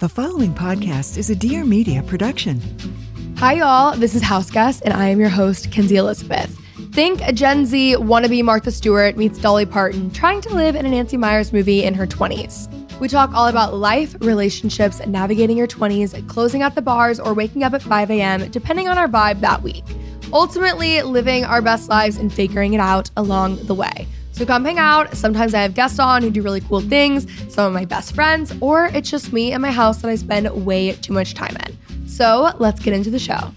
The following podcast is a Dear Media production. Hi, y'all. This is Houseguest, and I am your host, Kenzie Elizabeth. Think a Gen Z wannabe Martha Stewart meets Dolly Parton trying to live in a Nancy Meyers movie in her 20s. We talk all about life, relationships, navigating your 20s, closing out the bars, or waking up at 5 a.m., depending on our vibe that week. Ultimately, living our best lives and figuring it out along the way. So come hang out. Sometimes I have guests on who do really cool things, some of my best friends, or it's just me and my house that I spend way too much time in. So let's get into the show.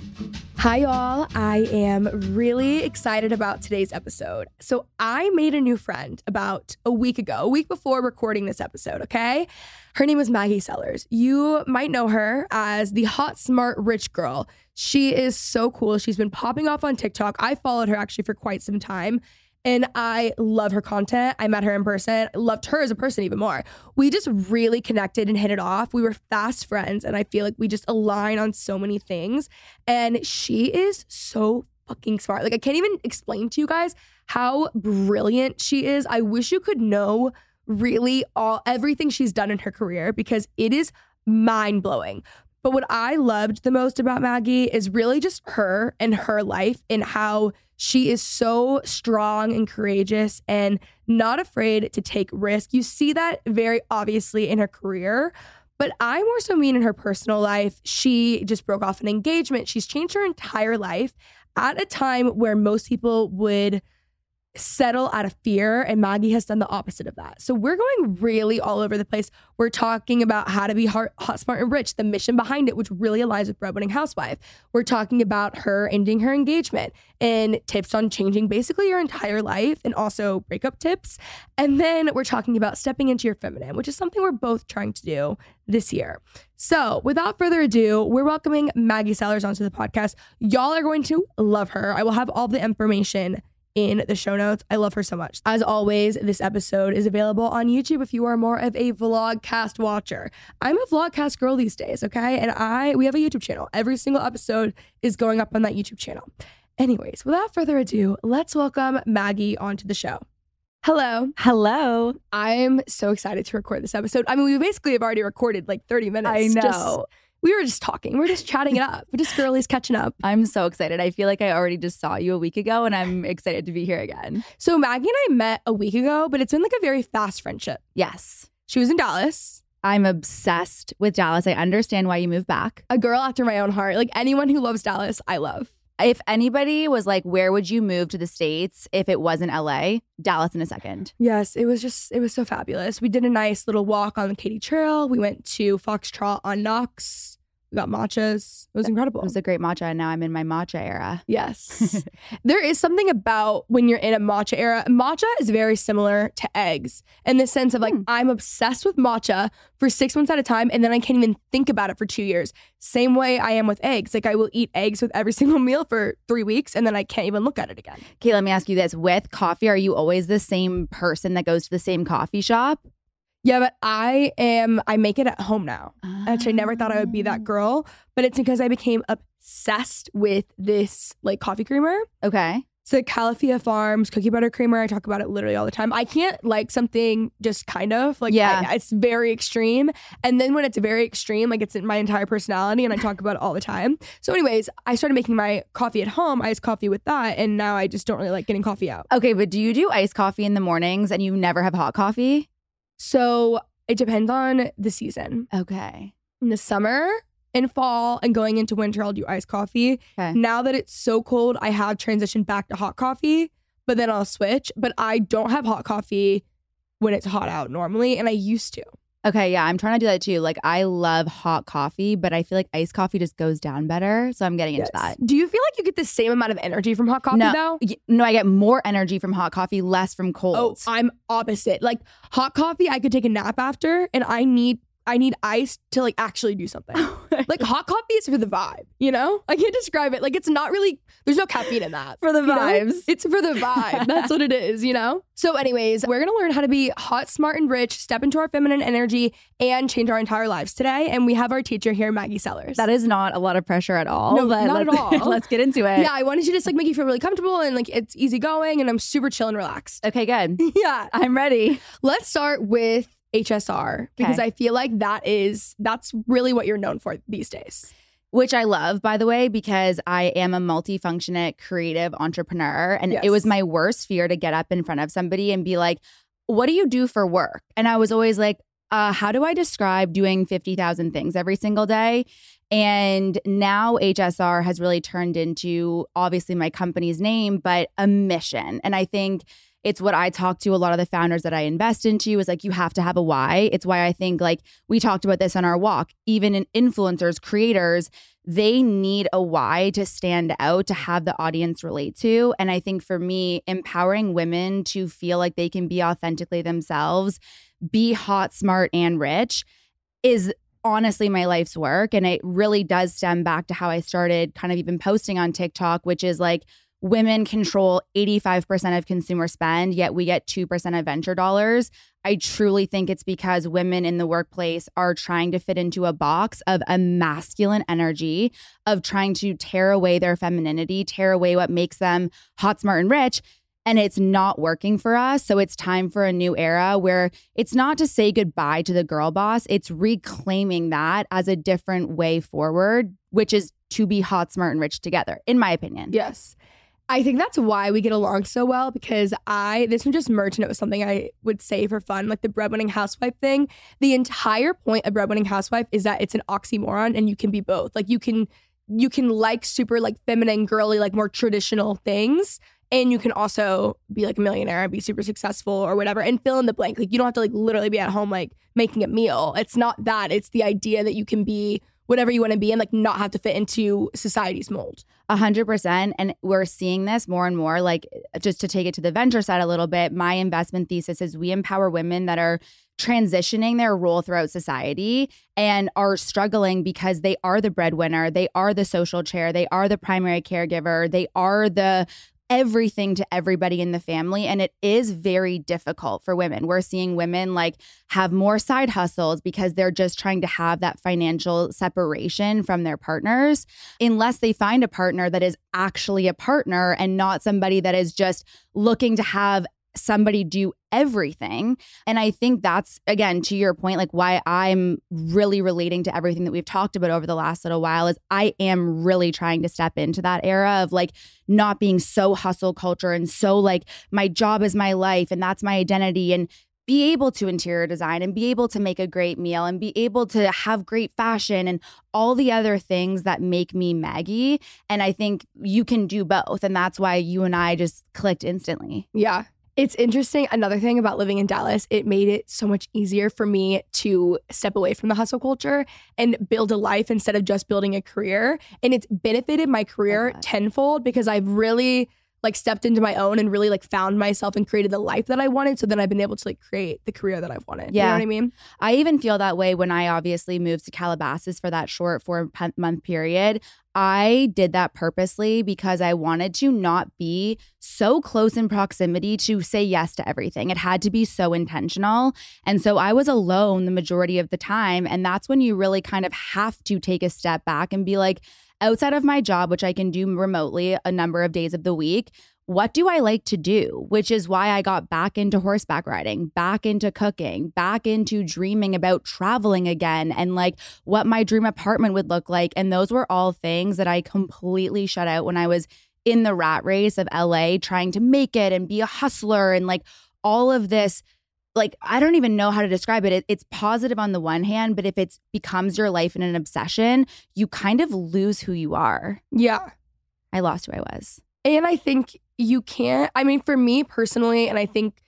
Hi, y'all. I am really excited about today's episode. So, I made a new friend about a week ago, a week before recording this episode, okay? Her name is Maggie Sellers. You might know her as the hot, smart, rich girl. She is so cool. She's been popping off on TikTok. I followed her actually for quite some time and I love her content. I met her in person, loved her as a person even more. We just really connected and hit it off. We were fast friends, and I feel like we just align on so many things. And she is so fucking smart. Like, I can't even explain to you guys how brilliant she is. I wish you could know really all everything she's done in her career because it is mind blowing. But what I loved the most about Maggie is really just her and her life and how she is so strong and courageous and not afraid to take risk. You see that very obviously in her career, but I more so mean in her personal life. She just broke off an engagement. She's changed her entire life at a time where most people would settle out of fear. And Maggie has done the opposite of that. So we're going really all over the place. We're talking about how to be hot, hot smart, and rich, the mission behind it, which really aligns with Breadwinning Housewife. We're talking about her ending her engagement and tips on changing basically your entire life and also breakup tips. And then we're talking about stepping into your feminine, which is something we're both trying to do this year. So, without further ado, we're welcoming Maggie Sellers onto the podcast. Y'all are going to love her. I will have all the information in the show notes. I love her so much. As always, this episode is available on YouTube if you are more of a vlogcast watcher. I'm a vlogcast girl these days, okay? And I we have a YouTube channel. Every single episode is going up on that YouTube channel. Anyways, without further ado, let's welcome Maggie onto the show. Hello. Hello. I'm so excited to record this episode. I mean, we basically have already recorded like 30 minutes. I know. Just, we were just talking. We are just chatting it up. We're just girlies catching up. I'm so excited. I feel like I already just saw you a week ago and I'm excited to be here again. So Maggie and I met a week ago, but it's been like a very fast friendship. Yes. She was in Dallas. I'm obsessed with Dallas. I understand why you moved back. A girl after my own heart. Like anyone who loves Dallas, I love. If anybody was like, where would you move to the States if it wasn't LA? Dallas in a second. Yes, it was just, it was so fabulous. We did a nice little walk on the Katy Trail. We went to Foxtrot on Knox. We got matchas. It was incredible. It was a great matcha. And now I'm in my matcha era. Yes. there is something about when you're in a matcha era. Matcha is very similar to eggs in the sense of like, Hmm. I'm obsessed with matcha for six months at a time, and then I can't even think about it for two years. Same way I am with eggs. Like, I will eat eggs with every single meal for three weeks, and then I can't even look at it again. Okay, let me ask you this. With coffee, are you always the same person that goes to the same coffee shop? Yeah, but I am, I make it at home now. Actually, I never thought I would be that ah. girl, but it's because I became obsessed with this like coffee creamer. Okay. It's the Califia Farms cookie butter creamer. I talk about it literally all the time. I can't like something just kind of like Yeah. I- it's very extreme. And then when it's very extreme, like it's in my entire personality, and I talk about it all the time. So, anyways, I started making my coffee at home, iced coffee with that, and now I just don't really like getting coffee out. Okay, but do you do iced coffee in the mornings and you never have hot coffee? So it depends on the season. Okay. In the summer, in fall, and going into winter, I'll do iced coffee. Okay. Now that it's so cold, I have transitioned back to hot coffee, but then I'll switch. But I don't have hot coffee when it's hot out normally, and I used to. Okay, yeah, I'm trying to do that too. Like I love hot coffee, but I feel like iced coffee just goes down better. So I'm getting into that. Do you feel like you get the same amount of energy from hot coffee No. though? Y- No, I get more energy from hot coffee, less from oh, cold. Oh, I'm opposite. Like hot coffee, I could take a nap after, and I need I need ice to like actually do something. like hot coffee is for the vibe, you know? I can't describe it. Like it's not really there's no caffeine in that. For the you know? vibes. It's for the vibe. That's what it is, you know? So, anyways, we're gonna learn how to be hot, smart, and rich, step into our feminine energy, and change our entire lives today. And we have our teacher here, Maggie Sellers. that is not a lot of pressure at all. No, but not at all. let's get into it. yeah, I wanted to just like make you feel really comfortable and like it's easygoing and I'm super chill and relaxed. Okay, good. yeah. I'm ready. Let's start with HSR because Okay. I feel like that is that's really what you're known for these days. which I love, by the way, because I am a multifunctionate creative entrepreneur. And Yes. it was my worst fear to get up in front of somebody and be like, What do you do for work? And I was always like, uh, How do I describe doing 50,000 things every single day? And now HSR has really turned into obviously my company's name, but a mission. And I think it's what I talk to a lot of the founders that I invest into is like, you have to have a why. It's why I think, like, we talked about this on our walk, even in influencers, creators, they need a why to stand out, to have the audience relate to. And I think for me, empowering women to feel like they can be authentically themselves, be hot, smart, and rich is honestly my life's work. And it really does stem back to how I started kind of even posting on TikTok, which is like, women control 85% of consumer spend, yet we get 2% of venture dollars. I truly think it's because women in the workplace are trying to fit into a box of a masculine energy, of trying to tear away their femininity, tear away what makes them hot, smart, and rich. And it's not working for us. So it's time for a new era where it's not to say goodbye to the girl boss, it's reclaiming that as a different way forward, which is to be hot, smart, and rich together, in my opinion. Yes. I think that's why we get along so well because I, this was just merch and it was something I would say for fun, like the breadwinning housewife thing. The entire point of breadwinning housewife is that it's an oxymoron and you can be both. Like you can, you can like super like feminine, girly, like more traditional things. And you can also be like a millionaire and be super successful or whatever and fill in the blank. Like you don't have to like literally be at home like making a meal. It's not that. It's the idea that you can be whatever you want to be and like not have to fit into society's mold. A hundred percent. And we're seeing this more and more. Like, just to take it to the venture side a little bit, my investment thesis is we empower women that are transitioning their role throughout society and are struggling because they are the breadwinner, they are the social chair, they are the primary caregiver, they are the everything to everybody in the family and it is very difficult for women. We're seeing women like have more side hustles because they're just trying to have that financial separation from their partners unless they find a partner that is actually a partner and not somebody that is just looking to have somebody do everything. And I think that's, again, to your point, like why I'm really relating to everything that we've talked about over the last little while is I am really trying to step into that era of like not being so hustle culture and so like my job is my life and that's my identity. And be able to interior design and be able to make a great meal and be able to have great fashion and all the other things that make me Maggie. And I think you can do both. And that's why you and I just clicked instantly. Yeah. It's interesting. Another thing about living in Dallas, it made it so much easier for me to step away from the hustle culture and build a life instead of just building a career. And it's benefited my career tenfold because I've really like stepped into my own and really like found myself and created the life that I wanted. So then I've been able to like create the career that I've wanted. You know Yeah. what I mean? I even feel that way when I obviously moved to Calabasas for that short four month period. I did that purposely because I wanted to not be so close in proximity to say yes to everything. It had to be so intentional. And so I was alone the majority of the time. And that's when you really kind of have to take a step back and be like, outside of my job, which I can do remotely a number of days of the week, what do I like to do? Which is why I got back into horseback riding, back into cooking, back into dreaming about traveling again and like what my dream apartment would look like. And those were all things that I completely shut out when I was in the rat race of LA, trying to make it and be a hustler and like all of this. Like, I don't even know how to describe it. it. It's positive on the one hand, but if it becomes your life and an obsession, you kind of lose who you are. Yeah. I lost who I was. And I think you can't, I mean, for me personally, and I think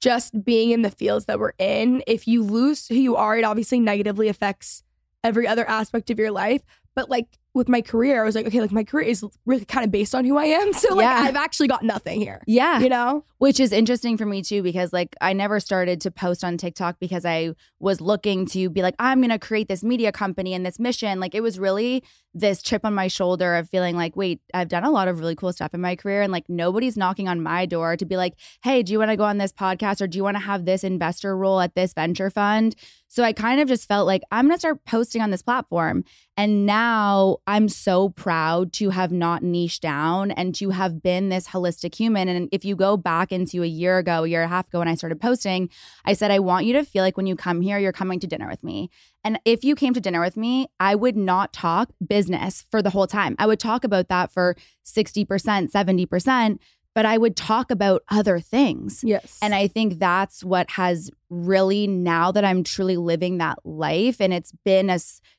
just being in the fields that we're in, if you lose who you are, it obviously negatively affects every other aspect of your life. But like with my career, I was like, okay, like my career is really kind of based on who I am. So like Yeah. I've actually got nothing here. Yeah. You know? Which is interesting for me too, because like I never started to post on TikTok because I was looking to be like, I'm to create this media company and this mission. Like it was really this chip on my shoulder of feeling like, wait, I've done a lot of really cool stuff in my career and like nobody's knocking on my door to be like, hey, do you want to go on this podcast or do you want to have this investor role at this venture fund? So I kind of just felt like I'm going to start posting on this platform. And now I'm so proud to have not niched down and to have been this holistic human. And if you go back into a year ago, a year and a half ago when I started posting, I said, I want you to feel like when you come here, you're coming to dinner with me. And if you came to dinner with me, I would not talk business for the whole time. I would talk about that for 60%, 70% but I would talk about other things. Yes. And I think that's what has really, now that I'm truly living that life, and it's been a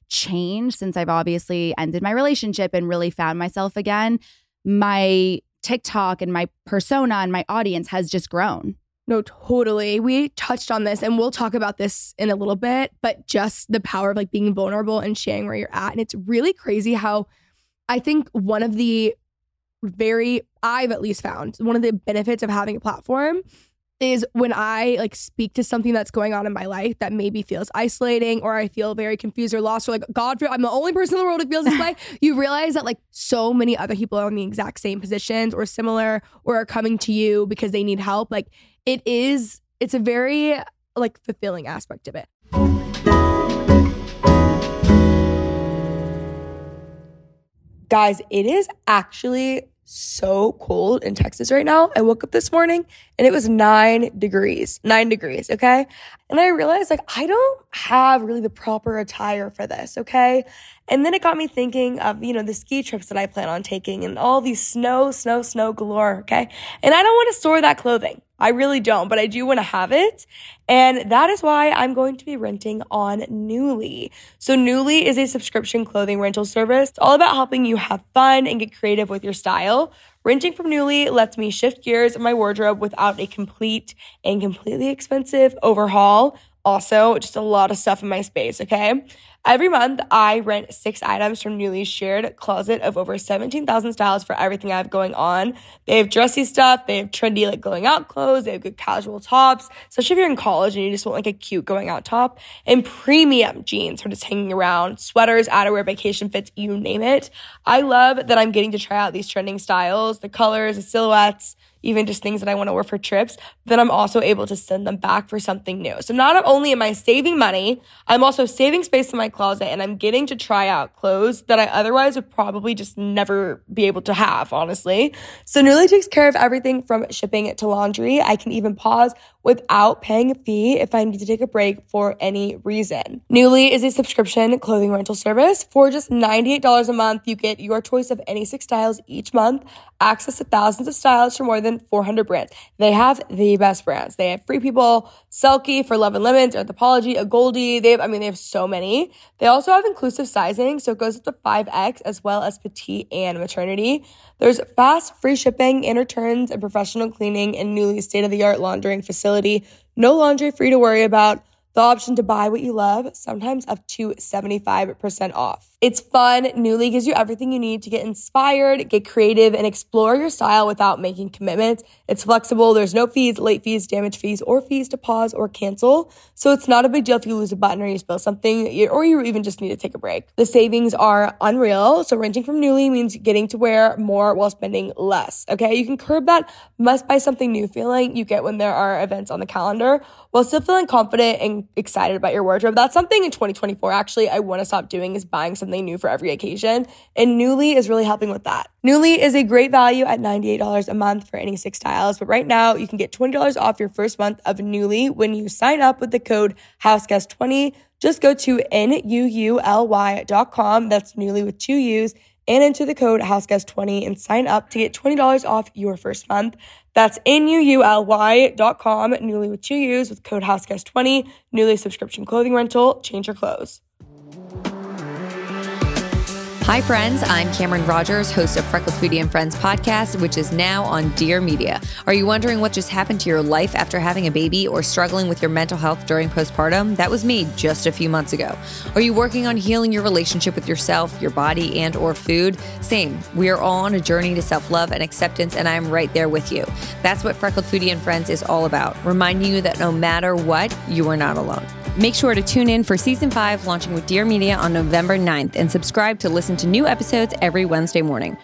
change since I've obviously ended my relationship and really found myself again, my TikTok and my persona and my audience has just grown. No, totally. We touched on this and we'll talk about this in a little bit, but just the power of like being vulnerable and sharing where you're at. And it's really crazy how I think one of the very I've at least found one of the benefits of having a platform is when I like speak to something that's going on in my life that maybe feels isolating or I feel very confused or lost or like God I'm the only person in the world who feels this way. You realize that like so many other people are in the exact same positions or similar or are coming to you because they need help. Like it is it's a very like fulfilling aspect of it. Guys, it is actually so cold in Texas right now. I woke up this morning and it was nine degrees, nine degrees. Okay. And I realized like I don't have really the proper attire for this. Okay. And then it got me thinking of, you know, the ski trips that I plan on taking and all these snow, snow, snow galore. Okay. And I don't want to store that clothing. I really don't, but I do want to have it. And that is why I'm going to be renting on Nuuly. So Nuuly is a subscription clothing rental service. It's all about helping you have fun and get creative with your style. Renting from Nuuly lets me shift gears in my wardrobe without a complete and completely expensive overhaul. Also, just a lot of stuff in my space, okay? Every month, I rent six items from Nuuly shared closet of over 17,000 styles for everything I have going on. They have dressy stuff, they have trendy, like going out clothes, they have good casual tops, especially if you're in college and you just want like a cute going out top, and premium jeans for just hanging around, sweaters, outerwear, vacation fits, you name it. I love that I'm getting to try out these trending styles, the colors, the silhouettes even just things that I want to wear for trips, then I'm also able to send them back for something new. So not only am I saving money, I'm also saving space in my closet and I'm getting to try out clothes that I otherwise would probably just never be able to have, honestly. So Nuuly takes care of everything from shipping to laundry. I can even pause without paying a fee if I need to take a break for any reason. Nuuly is a subscription clothing rental service. For just $98 a month, you get your choice of any six styles each month, access to thousands of styles from more than 400 brands. They have the best brands. They have Free People, Selkie for Love and Lemons, Anthropologie, Agolde. They have, I mean, they have so many. They also have inclusive sizing, so it goes up to 5X as well as petite and maternity. There's fast, free shipping and returns and professional cleaning in Nuuly state-of-the-art laundering facility. No laundry free to worry about. The option to buy what you love, sometimes up to 75% off. It's fun. Nuuly gives you everything you need to get inspired, get creative, and explore your style without making commitments. It's flexible. There's no fees, late fees, damage fees, or fees to pause or cancel. So it's not a big deal if you lose a button or you spill something, or you even just need to take a break. The savings are unreal. So renting from Nuuly means getting to wear more while spending less. Okay. You can curb that must buy something new feeling you get when there are events on the calendar while still feeling confident and excited about your wardrobe. That's something in 2024. Actually, I want to stop doing is buying something something new for every occasion. And Nuuly is really helping with that. Nuuly is a great value at $98 a month for any six styles. But right now, you can get $20 off your first month of Nuuly when you sign up with the code HouseGuest20. Just go to N-U-U-L-Y.com. That's Nuuly with two U's and enter the code HouseGuest20 and sign up to get $20 off your first month. That's N-U-U-L-Y dot com, Nuuly with two U's with code HouseGuest20, Nuuly subscription clothing rental, change your clothes. Hi, friends. I'm Cameron Rogers, host of Freckled Foodie and Friends podcast, which is now on Dear Media. Are you wondering what just happened to your life after having a baby or struggling with your mental health during postpartum? That was me just a few months ago. Are you working on healing your relationship with yourself, your body, and or food? Same. We are all on a journey to self-love and acceptance, and I'm right there with you. That's what Freckled Foodie and Friends is all about, reminding you that no matter what, you are not alone. Make sure to tune in for season five, launching with Dear Media on November 9th, and subscribe to listen to new episodes every Wednesday morning.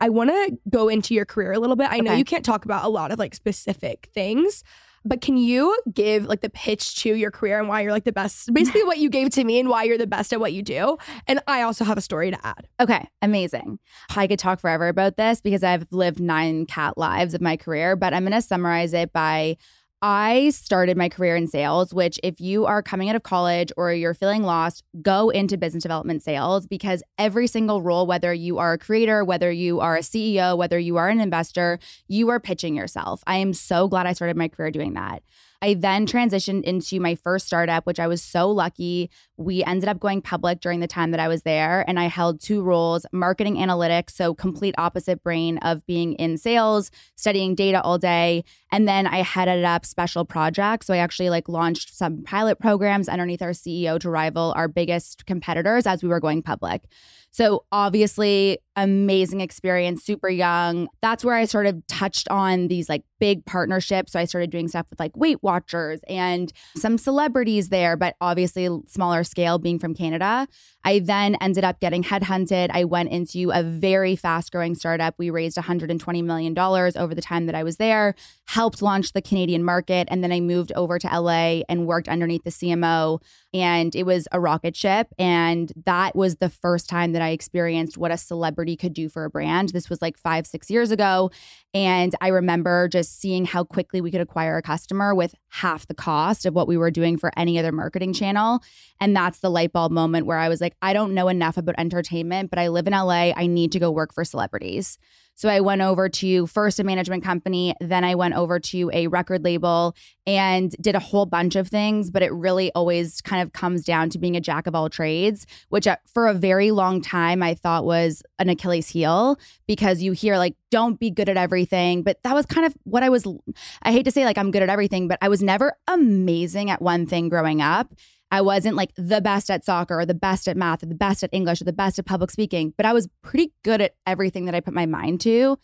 I want to go into your career a little bit. I know Okay. you can't talk about a lot of like specific things, but can you give like the pitch to your career and why you're like the best? Basically, what you gave to me and why you're the best at what you do. And I also have a story to add. Okay, amazing. I could talk forever about this because I've lived nine cat lives of my career, but I'm going to summarize it by I started my career in sales, which, if you are coming out of college or you're feeling lost, go into business development sales because every single role, whether you are a creator, whether you are a CEO, whether you are an investor, you are pitching yourself. I am so glad I started my career doing that. I then transitioned into my first startup, which I was so lucky. We ended up going public during the time that I was there, and I held two roles marketing analytics, so complete opposite brain of being in sales, studying data all day. And then I headed up special projects. So I actually like launched some pilot programs underneath our CEO to rival our biggest competitors as we were going public. So obviously, amazing experience, super young. That's where I sort of touched on these like big partnerships. So I started doing stuff with like Weight Watchers and some celebrities there, but obviously smaller scale being from Canada. I then ended up getting headhunted. I went into a very fast growing startup. We raised $120 million over the time that I was there, helped launch the Canadian market. And then I moved over to LA and worked underneath the CMO and it was a rocket ship. And that was the first time that I experienced what a celebrity could do for a brand. This was like five, six years ago. And I remember just seeing how quickly we could acquire a customer with half the cost of what we were doing for any other marketing channel. And that's the light bulb moment where I was like, I don't know enough about entertainment, but I live in LA. I need to go work for celebrities. So I went over to first a management company, then I went over to a record label and did a whole bunch of things. But it really always kind of comes down to being a jack of all trades, which uh, for a very long time I thought was an Achilles heel because you hear like, don't be good at everything. But that was kind of what I was, I hate to say like I'm good at everything, but I was never amazing at one thing growing up. I wasn't like the best at soccer or the best at math or the best at English or the best at public speaking, but I was pretty good at everything that I put my mind to.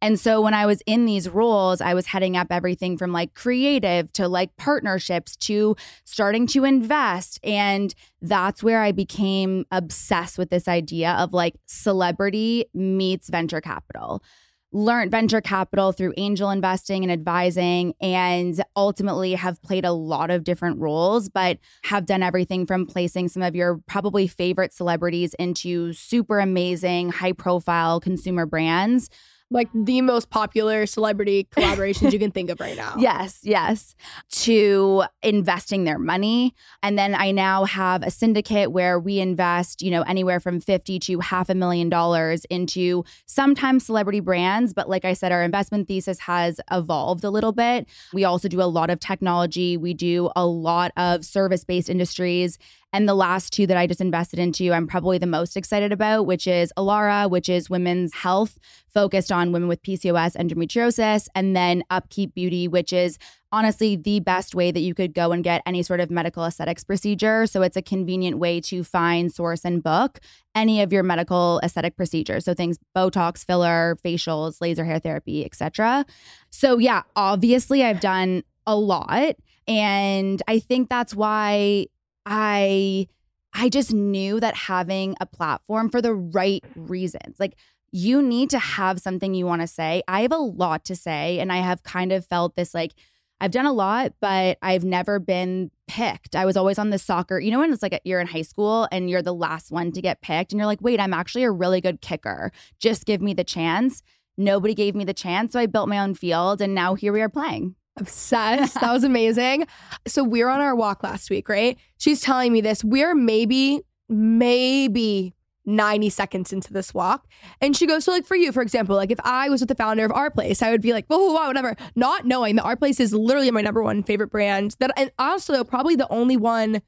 And so when I was in these roles, I was heading up everything from like creative to like partnerships to starting to invest. And that's where I became obsessed with this idea of like celebrity meets venture capital learned venture capital through angel investing and advising and ultimately have played a lot of different roles but have done everything from placing some of your probably favorite celebrities into super amazing high profile consumer brands like the most popular celebrity collaborations you can think of right now. Yes, yes. To investing their money. And then I now have a syndicate where we invest, you know, anywhere from 50 to half a million dollars into sometimes celebrity brands. But like I said, our investment thesis has evolved a little bit. We also do a lot of technology, we do a lot of service based industries. And the last two that I just invested into, I'm probably the most excited about, which is Allara, which is women's health focused on women with PCOS, endometriosis, and then Upkeep Beauty, which is honestly the best way that you could go and get any sort of medical aesthetics procedure. So it's a convenient way to find, source, and book any of your medical aesthetic procedures. So things Botox, filler, facials, laser hair therapy, etc. So yeah, obviously I've done a lot. And I think that's why I I just knew that having a platform for the right reasons. Like you need to have something you want to say. I have a lot to say and I have kind of felt this like I've done a lot, but I've never been picked. I was always on the soccer. You know when it's like you're in high school and you're the last one to get picked and you're like, "Wait, I'm actually a really good kicker. Just give me the chance." Nobody gave me the chance, so I built my own field and now here we are playing. Obsessed. that was amazing. So we're on our walk last week, right? She's telling me this. We're maybe, maybe 90 seconds into this walk. And she goes, So, like, for you, for example, like if I was with the founder of Our Place, I would be like, Oh, wow, whatever. Not knowing that Our Place is literally my number one favorite brand. That, and also, probably the only one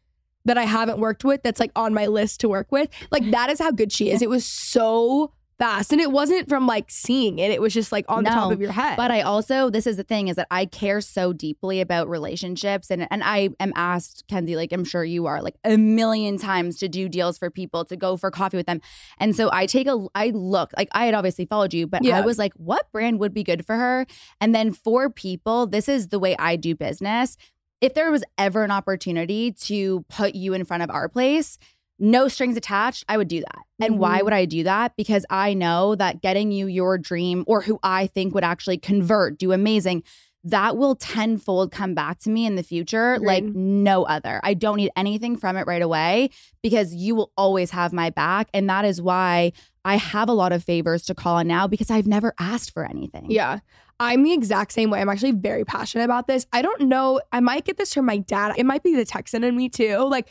that I haven't worked with that's like on my list to work with. Like, that is how good she is. It was so fast. And it wasn't from like seeing it, it was just like on no, the top of your head. But I also, this is the thing, is that I care so deeply about relationships. And, and I am asked, Kenzie, like I'm sure you are, like a million times to do deals for people, to go for coffee with them. And so I take a, I look, like I had obviously followed you, but yeah. I was like, what brand would be good for her? And then for people, this is the way I do business. If there was ever an opportunity to put you in front of our place, no strings attached, I would do that. And mm-hmm. why would I do that? Because I know that getting you your dream or who I think would actually convert, do amazing, that will tenfold come back to me in the future like no other. I don't need anything from it right away because you will always have my back. And that is why I have a lot of favors to call on now because I've never asked for anything. Yeah. I'm the exact same way. I'm actually very passionate about this. I don't know. I might get this from my dad. It might be the Texan in me too. Like,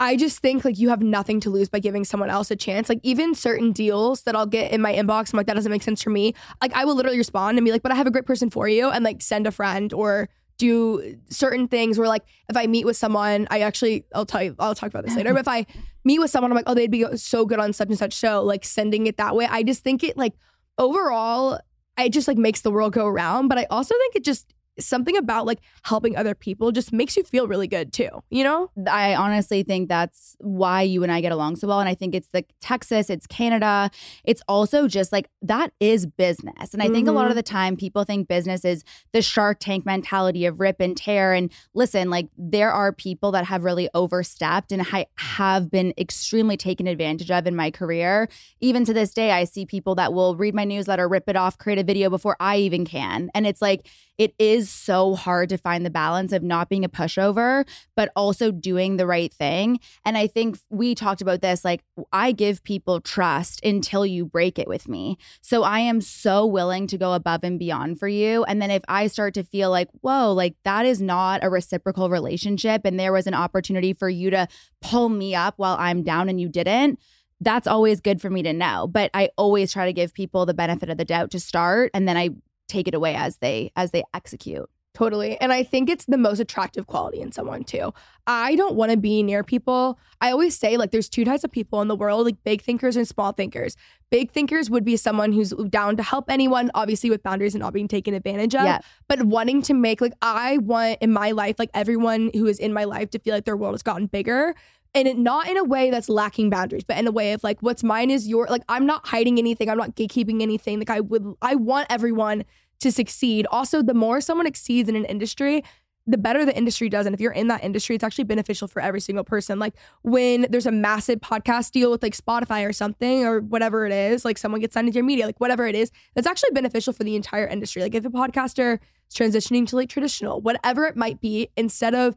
I just think like you have nothing to lose by giving someone else a chance. Like even certain deals that I'll get in my inbox, I'm like, that doesn't make sense for me. Like I will literally respond and be like, but I have a great person for you, and like send a friend or do certain things where like if I meet with someone, I actually I'll tell you I'll talk about this later. but if I meet with someone, I'm like, oh, they'd be so good on such and such show, like sending it that way. I just think it like overall, it just like makes the world go around. But I also think it just something about like helping other people just makes you feel really good too, you know? I honestly think that's why you and I get along so well. And I think it's the Texas, it's Canada. It's also just like that is business. And I think a lot of mm-hmm. the time people think business is the shark tank mentality of rip and tear. And listen, like there are people that have really overstepped and I have been extremely taken advantage of in my career. Even to this day, I see people that will read my newsletter, rip it off, create a video before I even can. And it's like, it is so hard to find the balance of not being a pushover, but also doing the right thing. And I think we talked about this like, I give people trust until you break it with me. So I am so willing to go above and beyond for you. And then if I start to feel like, whoa, like that is not a reciprocal relationship, and there was an opportunity for you to pull me up while I'm down and you didn't that's always good for me to know but i always try to give people the benefit of the doubt to start and then i take it away as they as they execute Totally. And I think it's the most attractive quality in someone too. I don't want to be near people. I always say like there's two types of people in the world, like big thinkers and small thinkers. Big thinkers would be someone who's down to help anyone, obviously with boundaries and not being taken advantage of, Yeah. but wanting to make like I want in my life like everyone who is in my life to feel like their world has gotten bigger. And it, not in a way that's lacking boundaries, but in a way of like what's mine is your like I'm not hiding anything. I'm not gatekeeping anything. Like I would I want everyone to succeed. Also, the more someone exceeds in an industry, the better the industry does. And if you're in that industry, it's actually beneficial for every single person. Like when there's a massive podcast deal with like Spotify or something or whatever it is, like someone gets signed into your media, like whatever it is, that's actually beneficial for the entire industry. Like if a podcaster is transitioning to like traditional, whatever it might be, instead of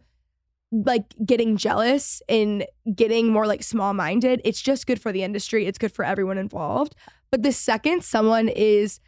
like getting jealous and getting more like small minded, it's just good for the industry. It's good for everyone involved. But the second someone is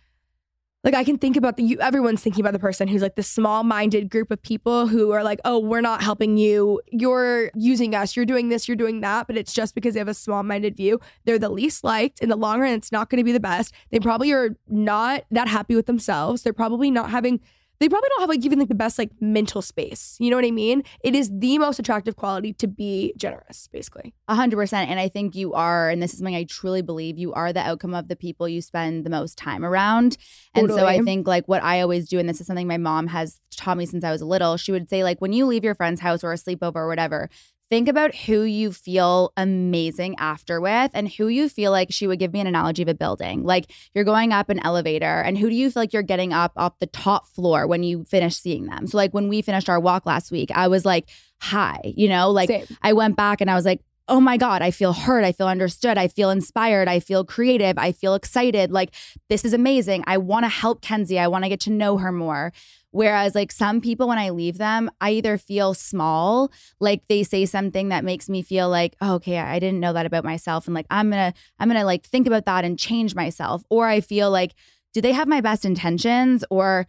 like I can think about the you everyone's thinking about the person who's like the small-minded group of people who are like, "Oh, we're not helping you. You're using us. You're doing this, you're doing that." But it's just because they have a small-minded view. They're the least liked. In the long run, it's not going to be the best. They probably are not that happy with themselves. They're probably not having they probably don't have like even like the best like mental space. You know what I mean? It is the most attractive quality to be generous, basically. A hundred percent. And I think you are, and this is something I truly believe, you are the outcome of the people you spend the most time around. And so I think like what I always do, and this is something my mom has taught me since I was little, she would say, like, when you leave your friend's house or a sleepover or whatever, think about who you feel amazing after with and who you feel like she would give me an analogy of a building. Like you're going up an elevator and who do you feel like you're getting up off the top floor when you finish seeing them? So like when we finished our walk last week, I was like, hi, you know, like Same. I went back and I was like, oh my God, I feel heard. I feel understood. I feel inspired. I feel creative. I feel excited. Like, this is amazing. I want to help Kenzie. I want to get to know her more. Whereas, like, some people, when I leave them, I either feel small, like they say something that makes me feel like, oh, okay, I didn't know that about myself. And like, I'm to, I'm to like think about that and change myself. Or I feel like, do they have my best intentions? Or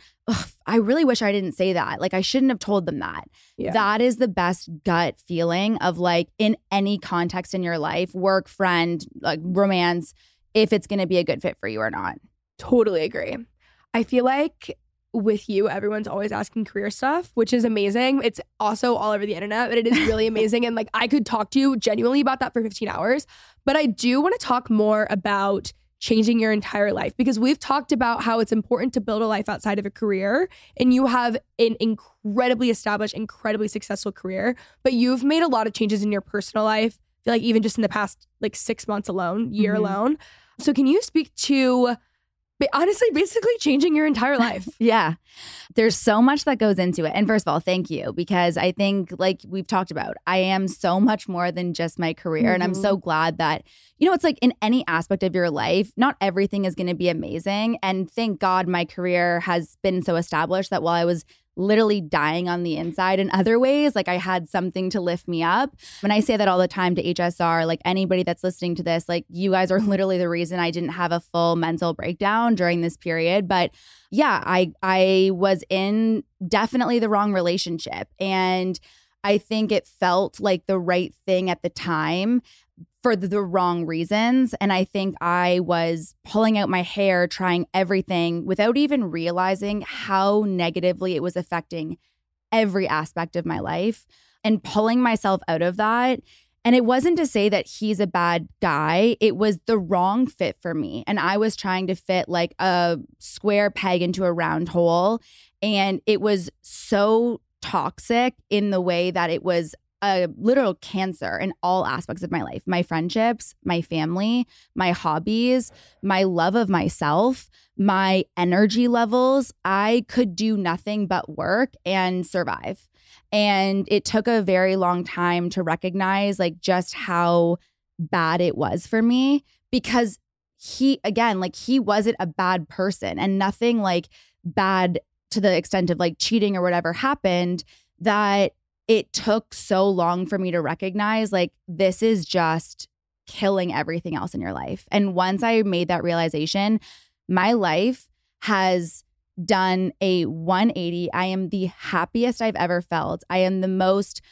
I really wish I didn't say that. Like, I shouldn't have told them that. Yeah. That is the best gut feeling of like in any context in your life, work, friend, like romance, if it's to be a good fit for you or not. Totally agree. I feel like with you, everyone's always asking career stuff, which is amazing. It's also all over the internet, but it is really amazing. And like I could talk to you genuinely about that for 15 hours. But I do want to talk more about changing your entire life because we've talked about how it's important to build a life outside of a career. And you have an incredibly established, incredibly successful career, but you've made a lot of changes in your personal life. Feel like even just in the past like six months alone, year Mhm. alone. So can you speak to honestly basically changing your entire life. Yeah. There's so much that goes into it. And first of all, thank you because I think, like we've talked about, I am so much more than just my career. And I'm Mm-hmm. so glad that, you know, it's like in any aspect of your life, not everything is going to be amazing. And thank God my career has been so established that while I was literally dying on the inside in other ways, like I had something to lift me up. And I say that all the time to HSR, like anybody that's listening to this, like you guys are literally the reason I didn't have a full mental breakdown during this period. But yeah, I I was in definitely the wrong relationship and I think it felt like the right thing at the time for the, wrong reasons and I think I was pulling out my hair trying everything without even realizing how negatively it was affecting every aspect of my life and pulling myself out of that and it wasn't to say that he's a bad guy. It was the wrong fit for me. And I was trying to fit like a square peg into a round hole. And it was so toxic in the way that it was a literal cancer in all aspects of my life my friendships, my family, my hobbies, my love of myself, my energy levels. I could do nothing but work and survive. And it took a very long time to recognize like just how bad it was for me because he, again, like he wasn't a bad person and nothing like bad to the extent of like cheating or whatever happened that it took so long for me to recognize like this is just killing everything else in your life. And once I made that realization, my life has done a 180. I am the happiest I've ever felt. I am the most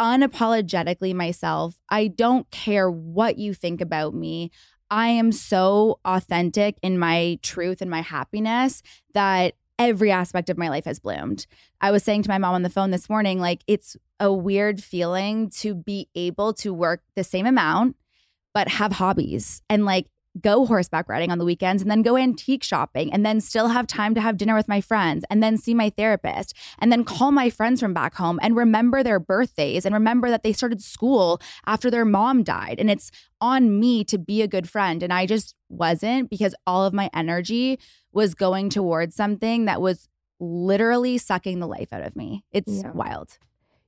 unapologetically myself. I don't care what you think about me. I am so authentic in my truth and my happiness that every aspect of my life has bloomed. I was saying to my mom on the phone this morning, like, it's a weird feeling to be able to work the same amount, but have hobbies and like go horseback riding on the weekends and then go antique shopping and then still have time to have dinner with my friends and then see my therapist and then call my friends from back home and remember their birthdays and remember that they started school after their mom died. And it's on me to be a good friend. And I just wasn't because all of my energy was going towards something that was literally sucking the life out of me. It's Yeah. wild.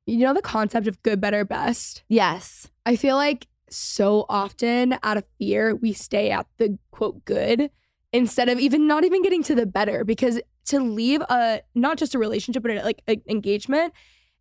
You know the concept of good, better, best? Yes. I feel like so often out of fear, we stay at the quote good instead of even not even getting to the better because to leave a not just a relationship but a, like an engagement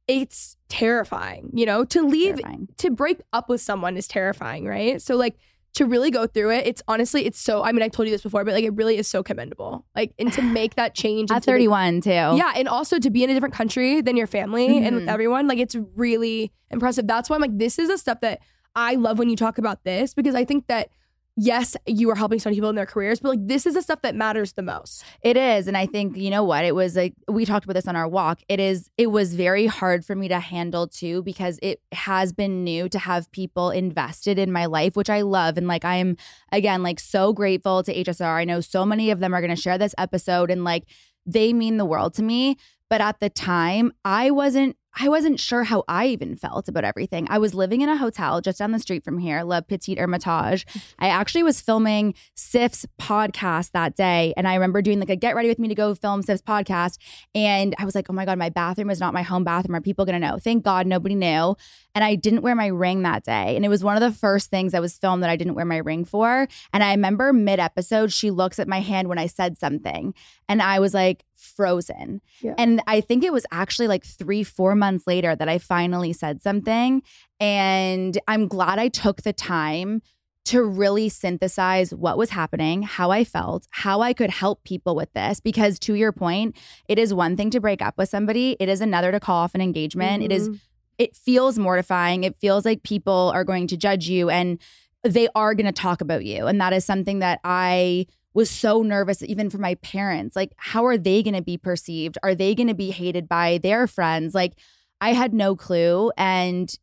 it's terrifying you know to leave Terrifying. to break up with someone is terrifying right so like to really go through it it's honestly it's so i mean i told you this before but like it really is so commendable like and to make that change At to make- 31 too. yeah, and also to be in a different country than your family and with Mhm. everyone, like it's really impressive. That's why I'm like, this is the stuff that I love when you talk about this because I think that yes, you are helping some people in their careers, but like this is the stuff that matters the most. It is. And I think, you know what? It was like, we talked about this on our walk. It is, it was very hard for me to handle too, because it has been new to have people invested in my life, which I love. And like, I'm, again, like so grateful to HSR. I know so many of them are going to share this episode and like, they mean the world to me. But at the time, I wasn't. I wasn't sure how I even felt about everything. I was living in a hotel just down the street from here, Le Petit Ermitage. I actually was filming Sif's podcast that day. And I remember doing like a get ready with me to go film Sif's podcast. And I was like, oh my God, my bathroom is not my home bathroom. Are people going to know? Thank God nobody knew. And I didn't wear my ring that day. And it was one of the first things that was filmed that I didn't wear my ring for. And I remember mid episode, she looks at my hand when I said something. And I was like, frozen. Yeah. And I think it was actually like three, four months later that I finally said something. And I'm glad I took the time to really synthesize what was happening, how I felt, how I could help people with this. Because to your point, it is one thing to break up with somebody, it is another to call off an engagement. It is, Mhm. it feels mortifying. It feels like people are going to judge you and they are going to talk about you. And that is something that I was so nervous, even for my parents. Like, how are they going to be perceived? Are they going to be hated by their friends? Like, I had no clue. And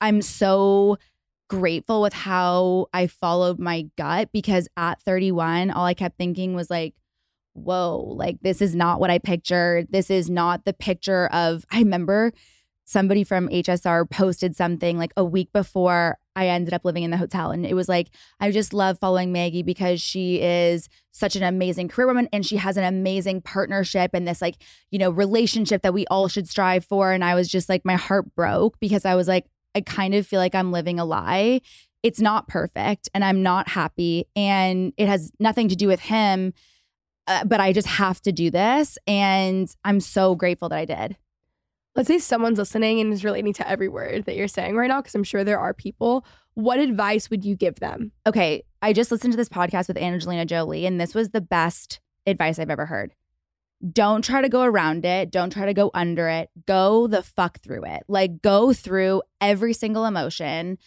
I'm so grateful with how I followed my gut because at 31, all I kept thinking was like, whoa, like this is not what I pictured. This is not the picture of, I remember somebody from HSR posted something like a week before I ended up living in the hotel. And it was like, I just love following Maggie because she is such an amazing career woman and she has an amazing partnership and this like, you know, relationship that we all should strive for. And I was just like, my heart broke because I was like, I kind of feel like I'm living a lie. It's not perfect and I'm not happy. And it has nothing to do with him. Uh, but I just have to do this. And I'm so grateful that I did let's say someone's listening and is relating to every word that you're saying right now, because I'm sure there are people, what advice would you give them? Okay. I just listened to this podcast with Angelina Jolie, and this was the best advice I've ever heard. Don't try to go around it. Don't try to go under it. Go the fuck through it. Like, go through every single emotion.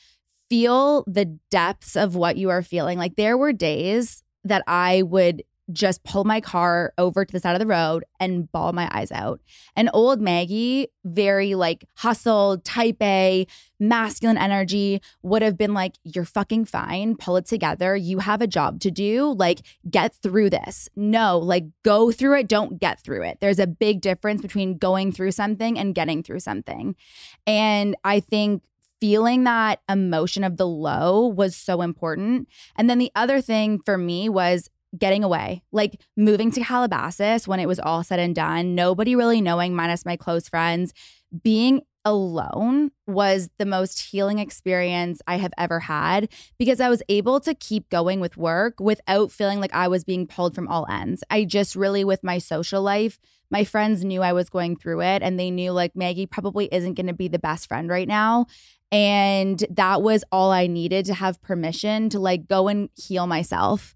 Feel the depths of what you are feeling. Like, there were days that I would just pull my car over to the side of the road and bawl my eyes out. And old Maggie, very like hustle, type A, masculine energy, would have been like, You're fucking fine. Pull it together. You have a job to do. Like, get through this. No, like, go through it. Don't get through it. There's a big difference between going through something and getting through something. And I think feeling that emotion of the low was so important. And then the other thing for me was getting away, like moving to Calabasas when it was all said and done, nobody really knowing, minus my close friends, being alone was the most healing experience I have ever had because I was able to keep going with work without feeling like I was being pulled from all ends. I just really, with my social life, my friends knew I was going through it and they knew like Maggie probably isn't going to be the best friend right now. And that was all I needed to have permission to like go and heal myself.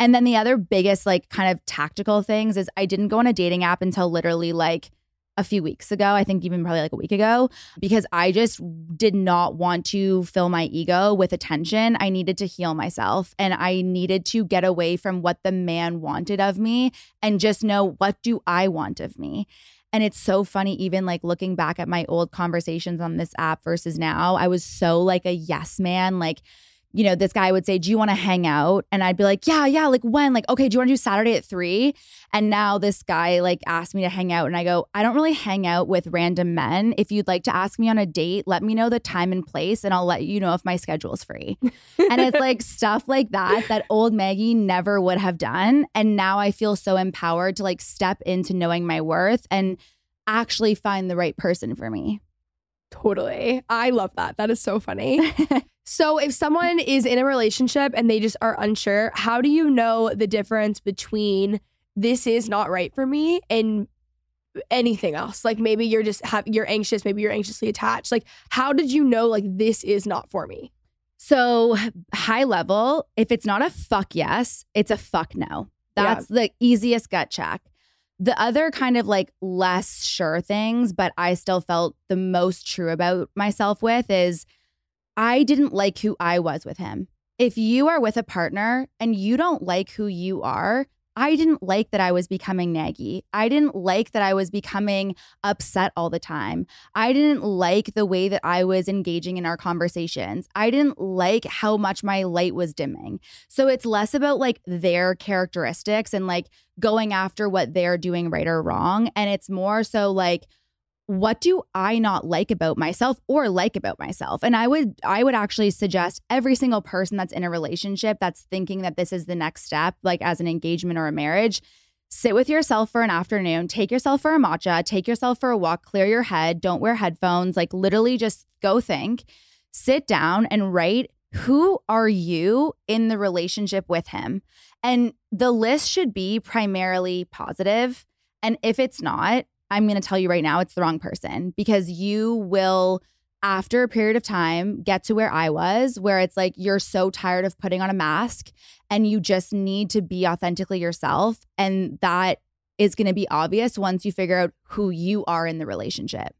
And then the other biggest, like, kind of tactical things is I didn't go on a dating app until literally like a few weeks ago. I think even probably like a week ago, because I just did not want to fill my ego with attention. I needed to heal myself and I needed to get away from what the man wanted of me and just know what do I want of me. And it's so funny, even like looking back at my old conversations on this app versus now, I was so like a yes man, like, you know, this guy would say, Do you want to hang out? And I'd be like, Yeah, yeah. Like when? Like, okay, do you want to do Saturday at three? And now this guy like asked me to hang out. And I go, I don't really hang out with random men. If you'd like to ask me on a date, let me know the time and place and I'll let you know if my schedule is free. and it's like stuff like that that old Maggie never would have done. And now I feel so empowered to like step into knowing my worth and actually find the right person for me. Totally. I love that. That is so funny. So, if someone is in a relationship and they just are unsure, how do you know the difference between this is not right for me and anything else? Like maybe you're just have you're anxious, maybe you're anxiously attached. Like how did you know like this is not for me? So, high level, if it's not a fuck yes, it's a fuck no. That's yeah. the easiest gut check. The other kind of like less sure things, but I still felt the most true about myself with is I didn't like who I was with him. If you are with a partner and you don't like who you are, I didn't like that I was becoming naggy. I didn't like that I was becoming upset all the time. I didn't like the way that I was engaging in our conversations. I didn't like how much my light was dimming. So it's less about like their characteristics and like going after what they're doing right or wrong. And it's more so like, what do I not like about myself or like about myself? And I would I would actually suggest every single person that's in a relationship that's thinking that this is the next step, like as an engagement or a marriage, sit with yourself for an afternoon, take yourself for a matcha, take yourself for a walk, clear your head, don't wear headphones, like literally just go think, sit down and write who are you in the relationship with him? And the list should be primarily positive. And if it's not, I'm going to tell you right now, it's the wrong person because you will, after a period of time, get to where I was, where it's like you're so tired of putting on a mask and you just need to be authentically yourself. And that is going to be obvious once you figure out who you are in the relationship.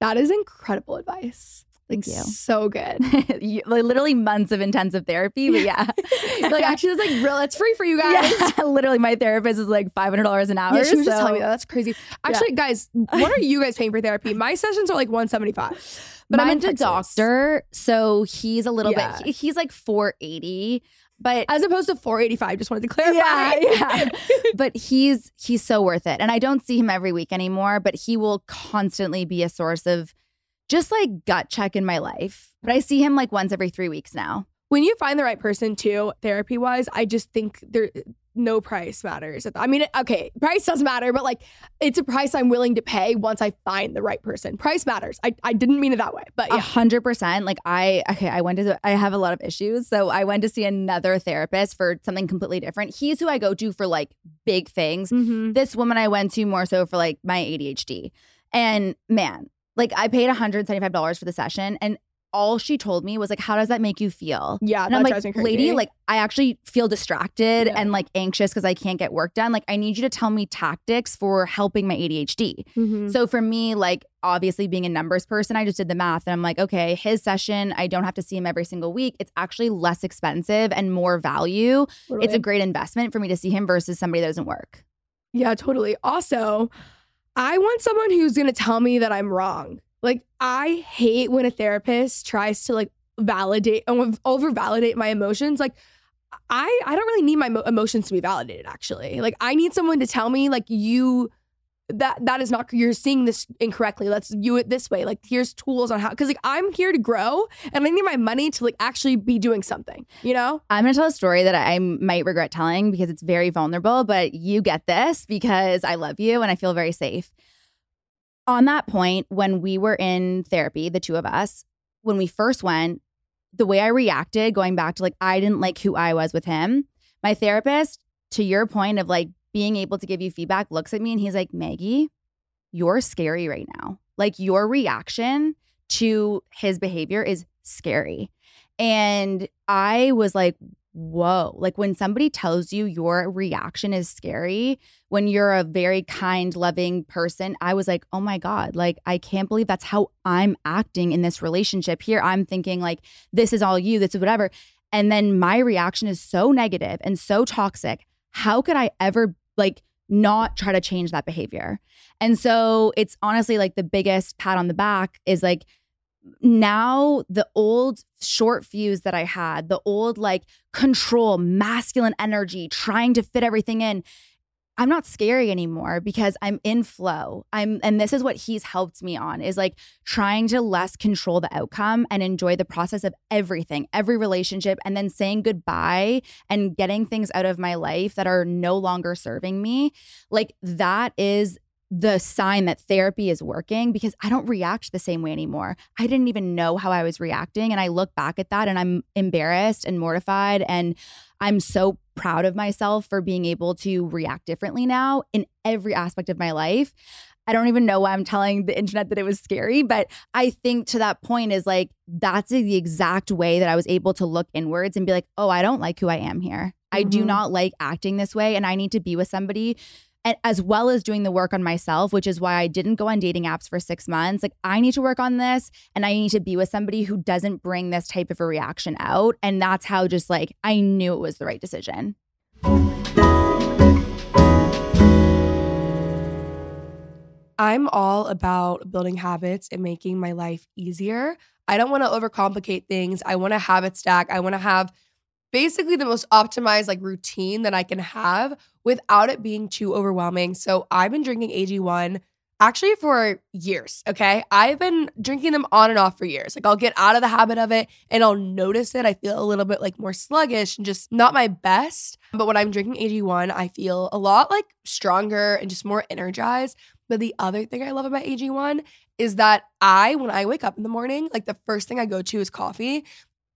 That is incredible advice. Thank you. So good. you, like, literally months of intensive therapy, but yeah. like actually, it's like real. It's free for you guys. Yeah. literally, my therapist is like five hundred dollars an hour. Yeah, she was so. just telling me that. That's crazy. Actually, yeah. guys, what are you guys paying for therapy? My sessions are like one seventy five. But I'm a doctor, so he's a little yeah. bit. He, he's like four eighty but as opposed to 485 just wanted to clarify yeah, yeah. but he's he's so worth it and i don't see him every week anymore but he will constantly be a source of just like gut check in my life But I see him like once every three weeks now. When you find the right person too, therapy wise, I just think there no price matters. I mean, okay, price doesn't matter, but like it's a price I'm willing to pay once I find the right person. Price matters. I, I didn't mean it that way, but A hundred percent. Like I, okay, I went to, I have a lot of issues. So I went to see another therapist for something completely different. He's who I go to for like big things. Mm-hmm. This woman I went to more so for like my ADHD. And man, like I paid $175 for the session and all she told me was like, how does that make you feel? Yeah, And I'm like, lady, like I actually feel distracted Yeah. and like anxious because I can't get work done. Like I need you to tell me tactics for helping my ADHD. Mhm. So for me, like obviously being a numbers person, I just did the math and I'm like, okay, his session, I don't have to see him every single week. It's actually less expensive and more value. It's a great investment for me to see him versus somebody that doesn't work. Yeah, totally. Also, I want someone who's going to tell me that I'm wrong. Like, I hate when a therapist tries to like validate, over validate my emotions. Like, I I don't really need my mo- emotions to be validated. Actually, like I need someone to tell me like you that that is not you're seeing this incorrectly. Let's view it this way. Like here's tools on how because like I'm here to grow and I need my money to like actually be doing something. You know? I'm to tell a story that I might regret telling because it's very vulnerable, but you get this because I love you and I feel very safe. On that point, when we were in therapy, the two of us, when we first went, the way I reacted, going back to like, I didn't like who I was with him, my therapist, to your point of like being able to give you feedback, looks at me and he's like, Maggie, you're scary right now. Like your reaction to his behavior is scary. And I was like, whoa. Like when somebody tells you your reaction is scary, when you're a very kind, loving person, I was like, oh my God, like I can't believe that's how I'm acting in this relationship. Here I'm thinking, like, this is all you, this is whatever. And then my reaction is so negative and so toxic. How could I ever like not try to change that behavior? And so it's honestly like the biggest pat on the back is like, now the old short fuse that I had, the old like control, masculine energy, trying to fit everything in, I'm not scary anymore because I'm in flow. I'm and this is what he's helped me on is like trying to less control the outcome and enjoy the process of everything, every relationship and then saying goodbye and getting things out of my life that are no longer serving me. Like that is the sign that therapy is working because I don't react the same way anymore. I didn't even know how I was reacting. And I look back at that and I'm embarrassed and mortified. And I'm so proud of myself for being able to react differently now in every aspect of my life. I don't even know why I'm telling the internet that it was scary, but I think to that point is like, that's the exact way that I was able to look inwards and be like, oh, I don't like who I am here. I do Mhm. not like acting this way. And I need to be with somebody and as well as doing the work on myself, which is why I didn't go on dating apps for six months. Like, I need to work on this and I need to be with somebody who doesn't bring this type of a reaction out. And that's how just like I knew it was the right decision. I'm all about building habits and making my life easier. I don't want to overcomplicate things. I want to habit stack. I want to have basically the most optimized like routine that I can have without it being too overwhelming. So I've been drinking AG1 actually for years, okay? I've been drinking them on and off for years. Like I'll get out of the habit of it and I'll notice it. I feel a little bit like more sluggish and just not my best. But when I'm drinking AG1, I feel a lot like stronger and just more energized. But the other thing I love about AG1 is that I, when I wake up in the morning, like the first thing I go to is coffee.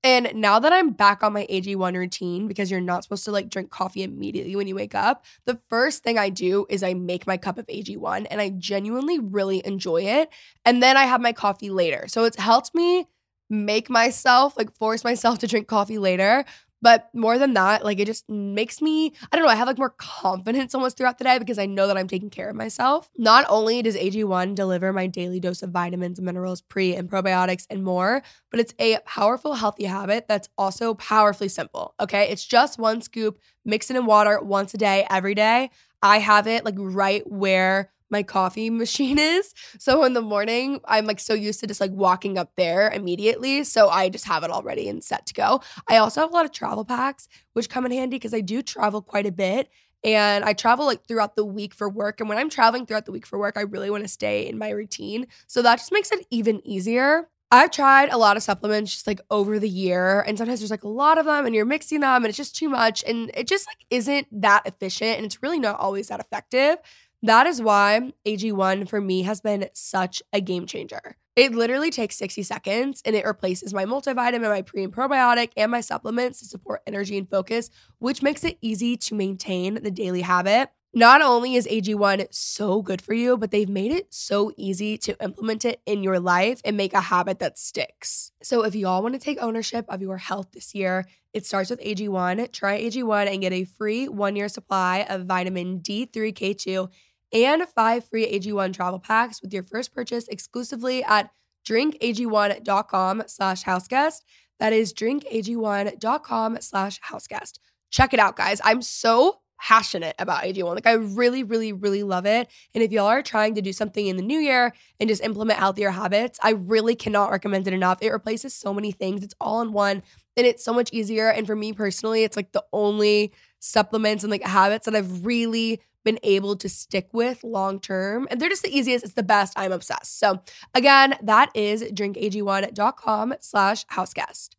And now that I'm back on my AG1 routine, because you're not supposed to like drink coffee immediately when you wake up, the first thing I do is I make my cup of AG1 and I genuinely really enjoy it. And then I have my coffee later. So it's helped me make myself, like force myself to drink coffee later. But more than that, like it just makes me, I don't know, I have like more confidence almost throughout the day because I know that I'm taking care of myself. Not only does AG1 deliver my daily dose of vitamins, minerals, pre and probiotics, and more, but it's a powerful, healthy habit that's also powerfully simple. Okay. It's just one scoop, mix it in water once a day, every day. I have it like right where my coffee machine is. So in the morning, I'm like so used to just like walking up there immediately. So I just have it already and set to go. I also have a lot of travel packs, which come in handy because I do travel quite a bit. And I travel like throughout the week for work. And when I'm traveling throughout the week for work, I really want to stay in my routine. So that just makes it even easier. I've tried a lot of supplements just like over the year, and sometimes there's like a lot of them, and you're mixing them, and it's just too much, and it just like isn't that efficient, and it's really not always that effective. That is why AG1 for me has been such a game changer. It literally takes 60 seconds and it replaces my multivitamin, my pre and probiotic, and my supplements to support energy and focus, which makes it easy to maintain the daily habit. Not only is AG1 so good for you, but they've made it so easy to implement it in your life and make a habit that sticks. So, if y'all want to take ownership of your health this year, it starts with AG1. Try AG1 and get a free one year supply of vitamin D3K2 and five free AG1 travel packs with your first purchase exclusively at drinkag1.com slash houseguest. That is drinkag1.com slash houseguest. Check it out, guys. I'm so passionate about AG1. Like I really, really, really love it. And if y'all are trying to do something in the new year and just implement healthier habits, I really cannot recommend it enough. It replaces so many things. It's all in one and it's so much easier. And for me personally, it's like the only supplements and like habits that I've really been able to stick with long term. And they're just the easiest. It's the best. I'm obsessed. So again, that is drinkag1.com slash houseguest.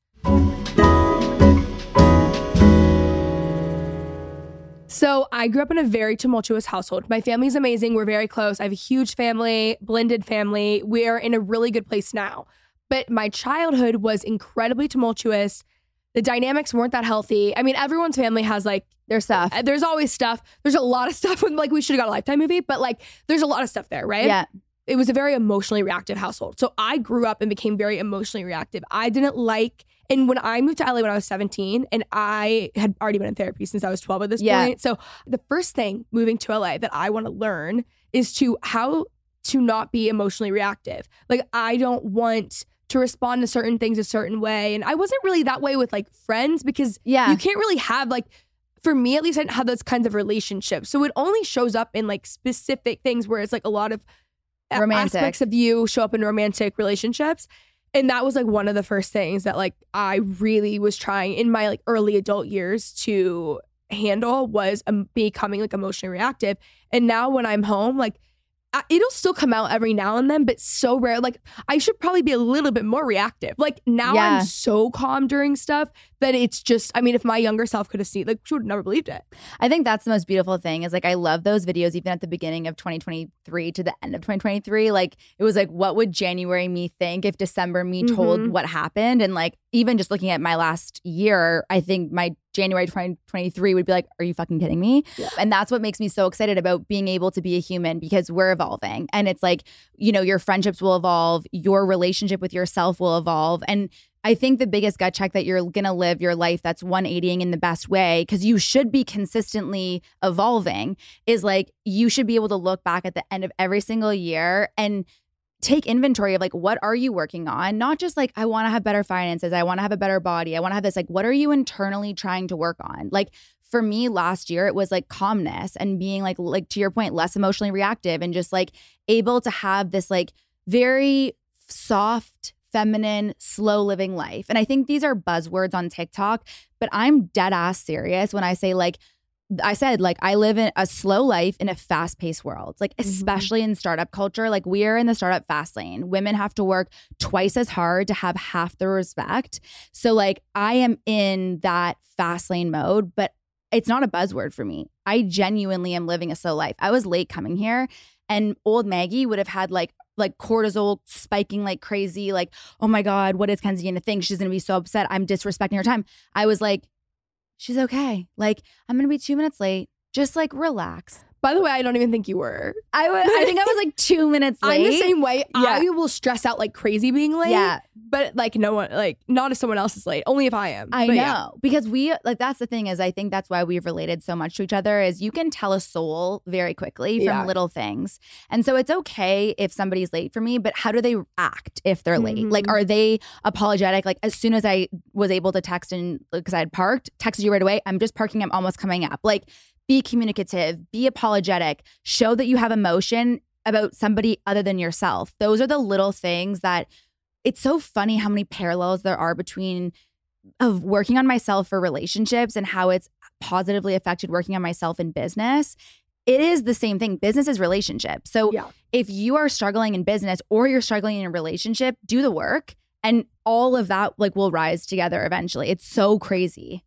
So I grew up in a very tumultuous household. My family's amazing. We're very close. I have a huge family, blended family. We're in a really good place now. But my childhood was incredibly tumultuous. The dynamics weren't that healthy. I mean, everyone's family has like their stuff. There's always stuff. There's a lot of stuff when like we should have got a lifetime movie, but like there's a lot of stuff there, right? Yeah. It was a very emotionally reactive household. So I grew up and became very emotionally reactive. I didn't like and when I moved to LA when I was 17, and I had already been in therapy since I was 12 at this Yeah. point. So the first thing moving to LA that I want to learn is to how to not be emotionally reactive. Like I don't want to respond to certain things a certain way. And I wasn't really that way with like friends because Yeah. you can't really have like for me at least I didn't have those kinds of relationships. So it only shows up in like specific things where it's like a lot of Romantic. aspects of you show up in romantic relationships. And that was like one of the first things that like I really was trying in my like early adult years to handle was um, becoming like emotionally reactive. And now when I'm home, like I- it'll still come out every now and then, but so rare. Like I should probably be a little bit more reactive. Like now Yeah. I'm so calm during stuff that it's just. I mean, if my younger self could have seen, like, she would have never believed it. I think that's the most beautiful thing is like I love those videos even at the beginning of 2023 to the end of 2023 like it was like what would January me think if December me told Mhm. what happened and like even just looking at my last year I think my January 2023 would be like are you fucking kidding me? Yeah. and that's what makes me so excited about being able to be a human because we're evolving. And it's like you know your friendships will evolve your relationship with yourself will evolve. And I think the biggest gut check that you're going to live your life that's 180ing in the best way, because you should be consistently evolving, is like you should be able to look back at the end of every single year and take inventory of like, what are you working on? Not just like, I want to have better finances, I want to have a better body, I want to have this. Like, what are you internally trying to work on? Like, for me last year it was like calmness and being like like to your point less emotionally reactive and just like able to have this like very soft feminine, slow living life. And I think these are buzzwords on TikTok, but I'm dead ass serious when I say, like, I said, like, I live in a slow life in a fast paced world, like, Mhm. especially in startup culture. Like, we are in the startup fast lane. Women have to work twice as hard to have half the respect. So, like, I am in that fast lane mode, but it's not a buzzword for me. I genuinely am living a slow life. I was late coming here, and old Maggie would have had like like cortisol spiking like crazy. Like, oh my god, what is Kenzie gonna think? She's gonna be so upset. I'm disrespecting her time. I was like, she's okay. Like, I'm gonna be two minutes late. Just like relax. By the way, I don't even think you were. I was. I think I was like two minutes late. I'm the same way. Yeah. I will stress out like crazy being late. Yeah. But like no one, like not if someone else is late. Only if I am. I But know yeah. because we like that's the thing is I think that's why we've related so much to each other is you can tell a soul very quickly from Yeah. little things. And so it's okay if somebody's late for me, but how do they act if they're late? Mhm. Like are they apologetic? Like as soon as I was able to text and because I had parked, texted you right away, I'm just parking, I'm almost coming up. Like be communicative, be apologetic, show that you have emotion about somebody other than yourself. Those are the little things that it's so funny how many parallels there are between of working on myself for relationships and how it's positively affected working on myself in business it is the same thing. Business is relationship. So Yeah. if you are struggling in business or you're struggling in a relationship, do the work and all of that like will rise together eventually. It's so crazy.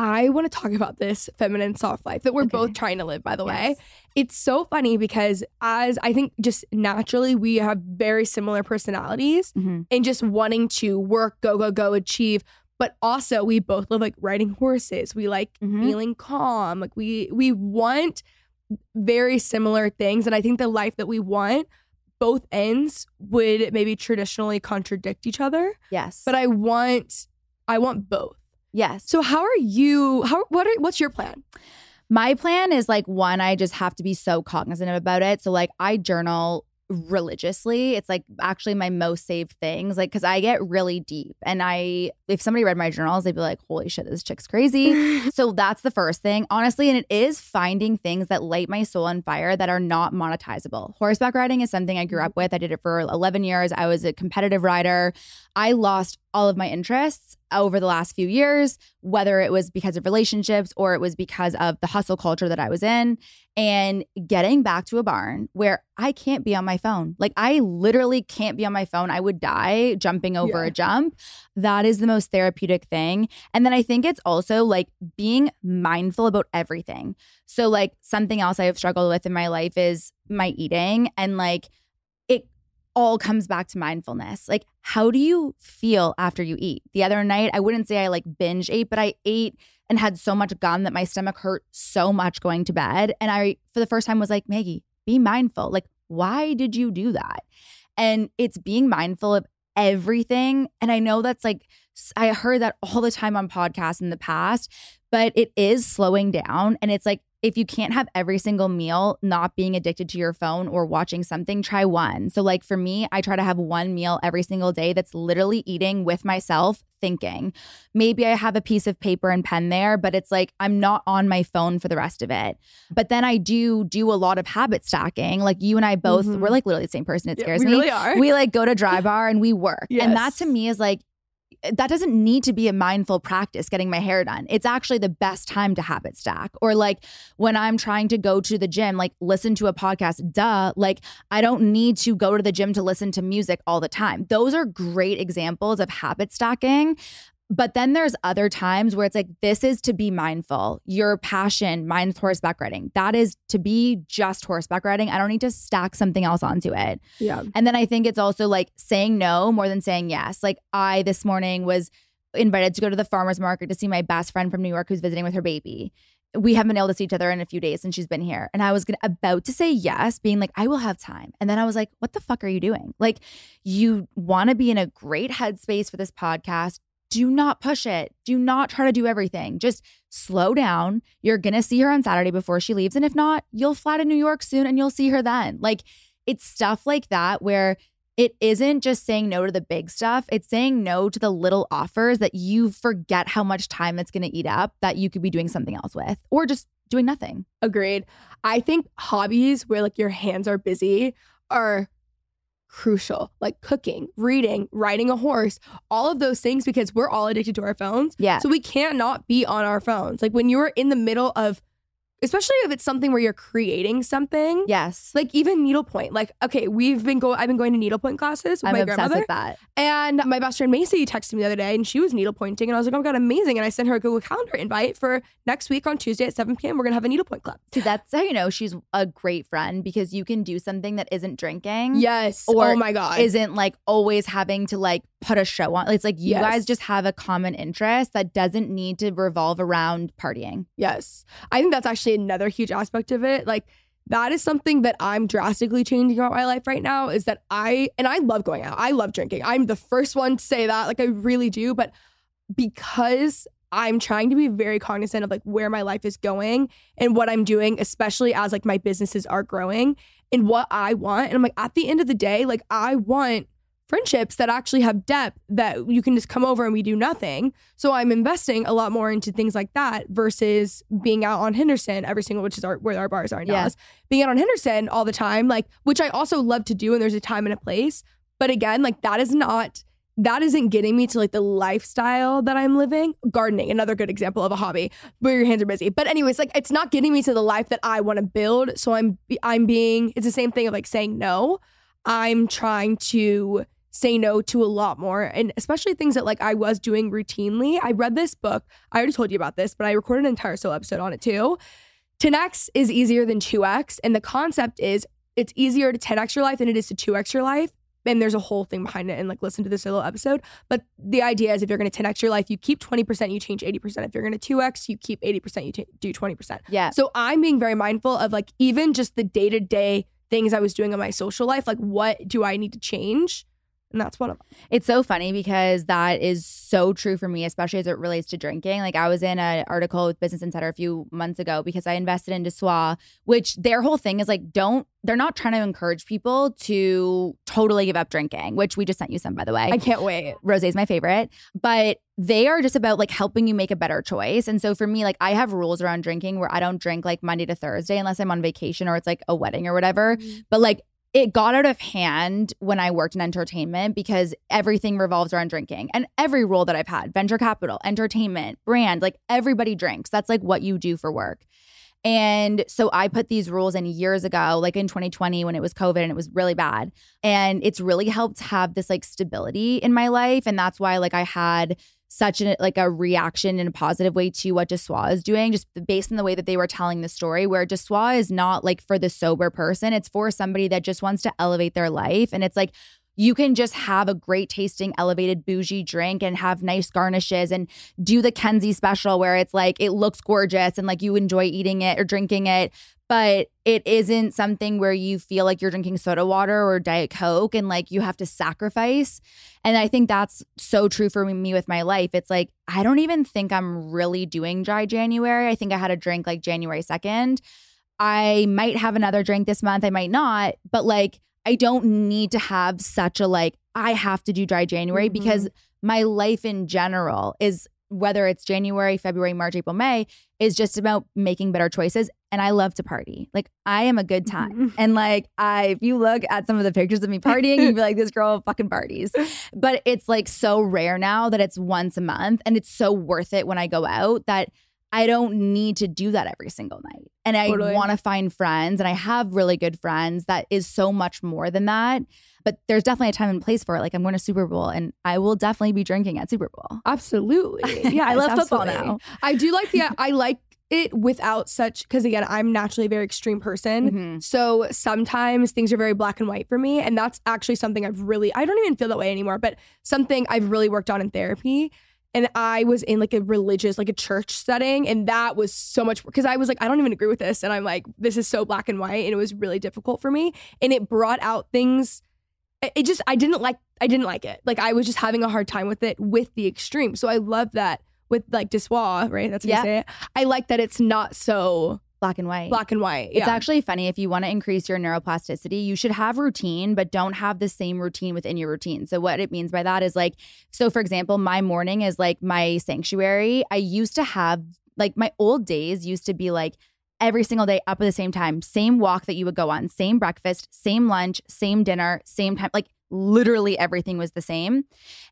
I want to talk about this feminine soft life that we're Okay. both trying to live, by the way. It's so funny because, as I think, just naturally, we have very similar personalities Mhm. and just wanting to work, go, go, go, achieve. But also, we both love like riding horses. We like Mhm. feeling calm. Like we we want very similar things, and I think the life that we want, both ends would maybe traditionally contradict each other. Yes. But I want, I want both. Yes. So how are you? How what are what's your plan? My plan is like one, I just have to be so cognizant about it. So like I journal religiously. It's like actually my most saved things. Like, cause I get really deep. And I if somebody read my journals, they'd be like, holy shit, this chick's crazy. so that's the first thing, honestly. And it is finding things that light my soul on fire that are not monetizable. Horseback riding is something I grew mm-hmm. up with. I did it for 11 years. I was a competitive rider. I lost all of my interests over the last few years, whether it was because of relationships or it was because of the hustle culture that I was in. And getting back to a barn where I can't be on my phone. Like, I literally can't be on my phone. I would die jumping over Yeah. a jump. That is the most therapeutic thing. And then I think it's also like being mindful about everything. So, like, something else I have struggled with in my life is my eating. And like, all comes back to mindfulness. Like, how do you feel after you eat? The other night, I wouldn't say I like binge ate, but I ate and had so much gum that my stomach hurt so much going to bed. And I, for the first time, was like, Maggie, be mindful. Like, why did you do that? And it's being mindful of everything. And I know that's like, I heard that all the time on podcasts in the past, but it is slowing down. And it's like, if you can't have every single meal not being addicted to your phone or watching something, try one. So, like for me, I try to have one meal every single day that's literally eating with myself, thinking. Maybe I have a piece of paper and pen there, but it's like I'm not on my phone for the rest of it. But then I do do a lot of habit stacking. Like you and I both, Mhm. we're like literally the same person. It Yeah, scares we me. really are. We like go to dry bar and we work. And that to me is like, that doesn't need to be a mindful practice getting my hair done. It's actually the best time to habit stack. Or like when I'm trying to go to the gym, like listen to a podcast, duh. Like I don't need to go to the gym to listen to music all the time. Those are great examples of habit stacking. But then there's other times where it's like, this is to be mindful. Your passion, mine's horseback riding. That is to be just horseback riding. I don't need to stack something else onto it. Yeah. And then I think it's also like saying no more than saying yes. Like I this morning was invited to go to the farmers market to see my best friend from New York who's visiting with her baby. We haven't been able to see each other in a few days since she's been here. And I was gonna, about to say yes, being like, I will have time. And then I was like, what the fuck are you doing? Like, you want to be in a great headspace for this podcast. Do not push it. Do not try to do everything. Just slow down. You're going to see her on Saturday before she leaves. And if not, you'll fly to New York soon and you'll see her then. Like, it's stuff like that where it isn't just saying no to the big stuff. It's saying no to the little offers that you forget how much time it's going to eat up that you could be doing something else with or just doing nothing. Agreed. I think hobbies where like your hands are busy are crucial. Like cooking, reading, riding a horse, all of those things because we're all addicted to our phones. Yeah. So we can't not be on our phones. Like when you're in the middle of especially if it's something where you're creating something. Yes. Like even needlepoint. Like, okay, we've been going I've been going to needlepoint classes with I'm my obsessed grandmother. with that. And my best friend Macy texted me the other day and she was needlepointing and I was like, oh my god, amazing. And I sent her a Google Calendar invite for next week on Tuesday at 7 p.m. We're gonna have a needlepoint club. See, that's how you know she's a great friend because you can do something that isn't drinking. Yes. Or oh my god. Isn't like always having to like put a show on. It's like you Yes. guys just have a common interest that doesn't need to revolve around partying. Yes. I think that's actually another huge aspect of it. Like that is something that I'm drastically changing about my life right now is that I and I love going out. I love drinking. I'm the first one to say that. Like I really do, but because I'm trying to be very cognizant of like where my life is going and what I'm doing, especially as like my businesses are growing and what I want. And I'm like at the end of the day, like I want friendships that actually have depth that you can just come over and we do nothing. So I'm investing a lot more into things like that versus being out on Henderson every single, which is our, where our bars are in Yeah. Dallas. Being out on Henderson all the time, like which I also love to do, and there's a time and a place. But again, like that is not that isn't getting me to like the lifestyle that I'm living. Gardening, another good example of a hobby where your hands are busy. But anyways, like it's not getting me to the life that I want to build. So I'm I'm being it's the same thing of like saying no. I'm trying to say no to a lot more and especially things that like I was doing routinely. I read this book. I already told you about this, but I recorded an entire solo episode on it too. 10x is easier than 2x and the concept is it's easier to 10x your life than it is to 2x your life and there's a whole thing behind it and like listen to this little episode but the idea is if you're going to 10x your life you keep 20% you change 80% if you're going to 2x you keep 80% you t- do 20% Yeah. so i'm being very mindful of like even just the day-to-day things i was doing in my social life like what do i need to change and that's one of them It's so funny because that is so true for me, especially as it relates to drinking. Like I was in an article with Business Insider a few months ago because I invested in De Soi, which their whole thing is like, don't, they're not trying to encourage people to totally give up drinking, which we just sent you some, by the way. i can't wait Rose is my favorite, but they are just about like helping you make a better choice. And so for me, like I have rules around drinking where I don't drink like Monday to Thursday unless I'm on vacation or it's like a wedding or whatever. Mm-hmm. But like it got out of hand when I worked in entertainment because everything revolves around drinking. And every role that I've had, venture capital, entertainment, brand, like everybody drinks. That's like what you do for work. And so I put these rules in years ago, like in 2020 when it was COVID and it was really bad. And it's really helped have this like stability in my life. And that's why like I had such a like a reaction in a positive way to what De Soi is doing, just based on the way that they were telling the story, where De Soi is not like for the sober person. It's for somebody that just wants to elevate their life. And it's like you can just have a great tasting elevated bougie drink and have nice garnishes and do the Kenzie special where it's like it looks gorgeous and like you enjoy eating it or drinking it but it isn't something where you feel like you're drinking soda water or diet coke and like you have to sacrifice. And i think that's so true for me with my life. It's like i don't even think i'm really doing dry january. I think i had a drink like january 2nd i might have another drink this month. I might not. But like I don't need to have such a like, I have to do dry January Mhm. because my life in general is whether it's January, February, March, April, May, is just about making better choices. And I love to party. Like I am a good time. Mm-hmm. And like I if you look at some of the pictures of me partying, you'd be like, this girl fucking parties. But it's like so rare now that it's once a month and it's so worth it when I go out that I don't need to do that every single night. And I Totally. want to find friends and I have really good friends that is so much more than that. But there's definitely a time and place for it. Like I'm going to Super Bowl and I will definitely be drinking at Super Bowl. Absolutely. Yeah, I love football now. I do like the I like it without such because again, I'm naturally a very extreme person. Mhm. So sometimes things are very black and white for me. And that's actually something I've really I don't even feel that way anymore, but something I've really worked on in therapy. And I was in like a religious, like a church setting. And that was so much because I was like, I don't even agree with this. And I'm like, this is so black and white. And it was really difficult for me. And it brought out things it just I didn't like I didn't like it. Like I was just having a hard time with it with the extreme. So I love that with like De Soi, right? That's how Yeah. you say it. I like that it's not so Black and white. black and white. It's yeah. actually funny if you want to increase your neuroplasticity, you should have routine, but don't have the same routine within your routine. So, what it means by that is like, so for example, my morning is like my sanctuary. I used to have, like, my old days used to be like, Every single day up at the same time, same walk that you would go on, same breakfast, same lunch, same dinner, same time. Like literally everything was the same.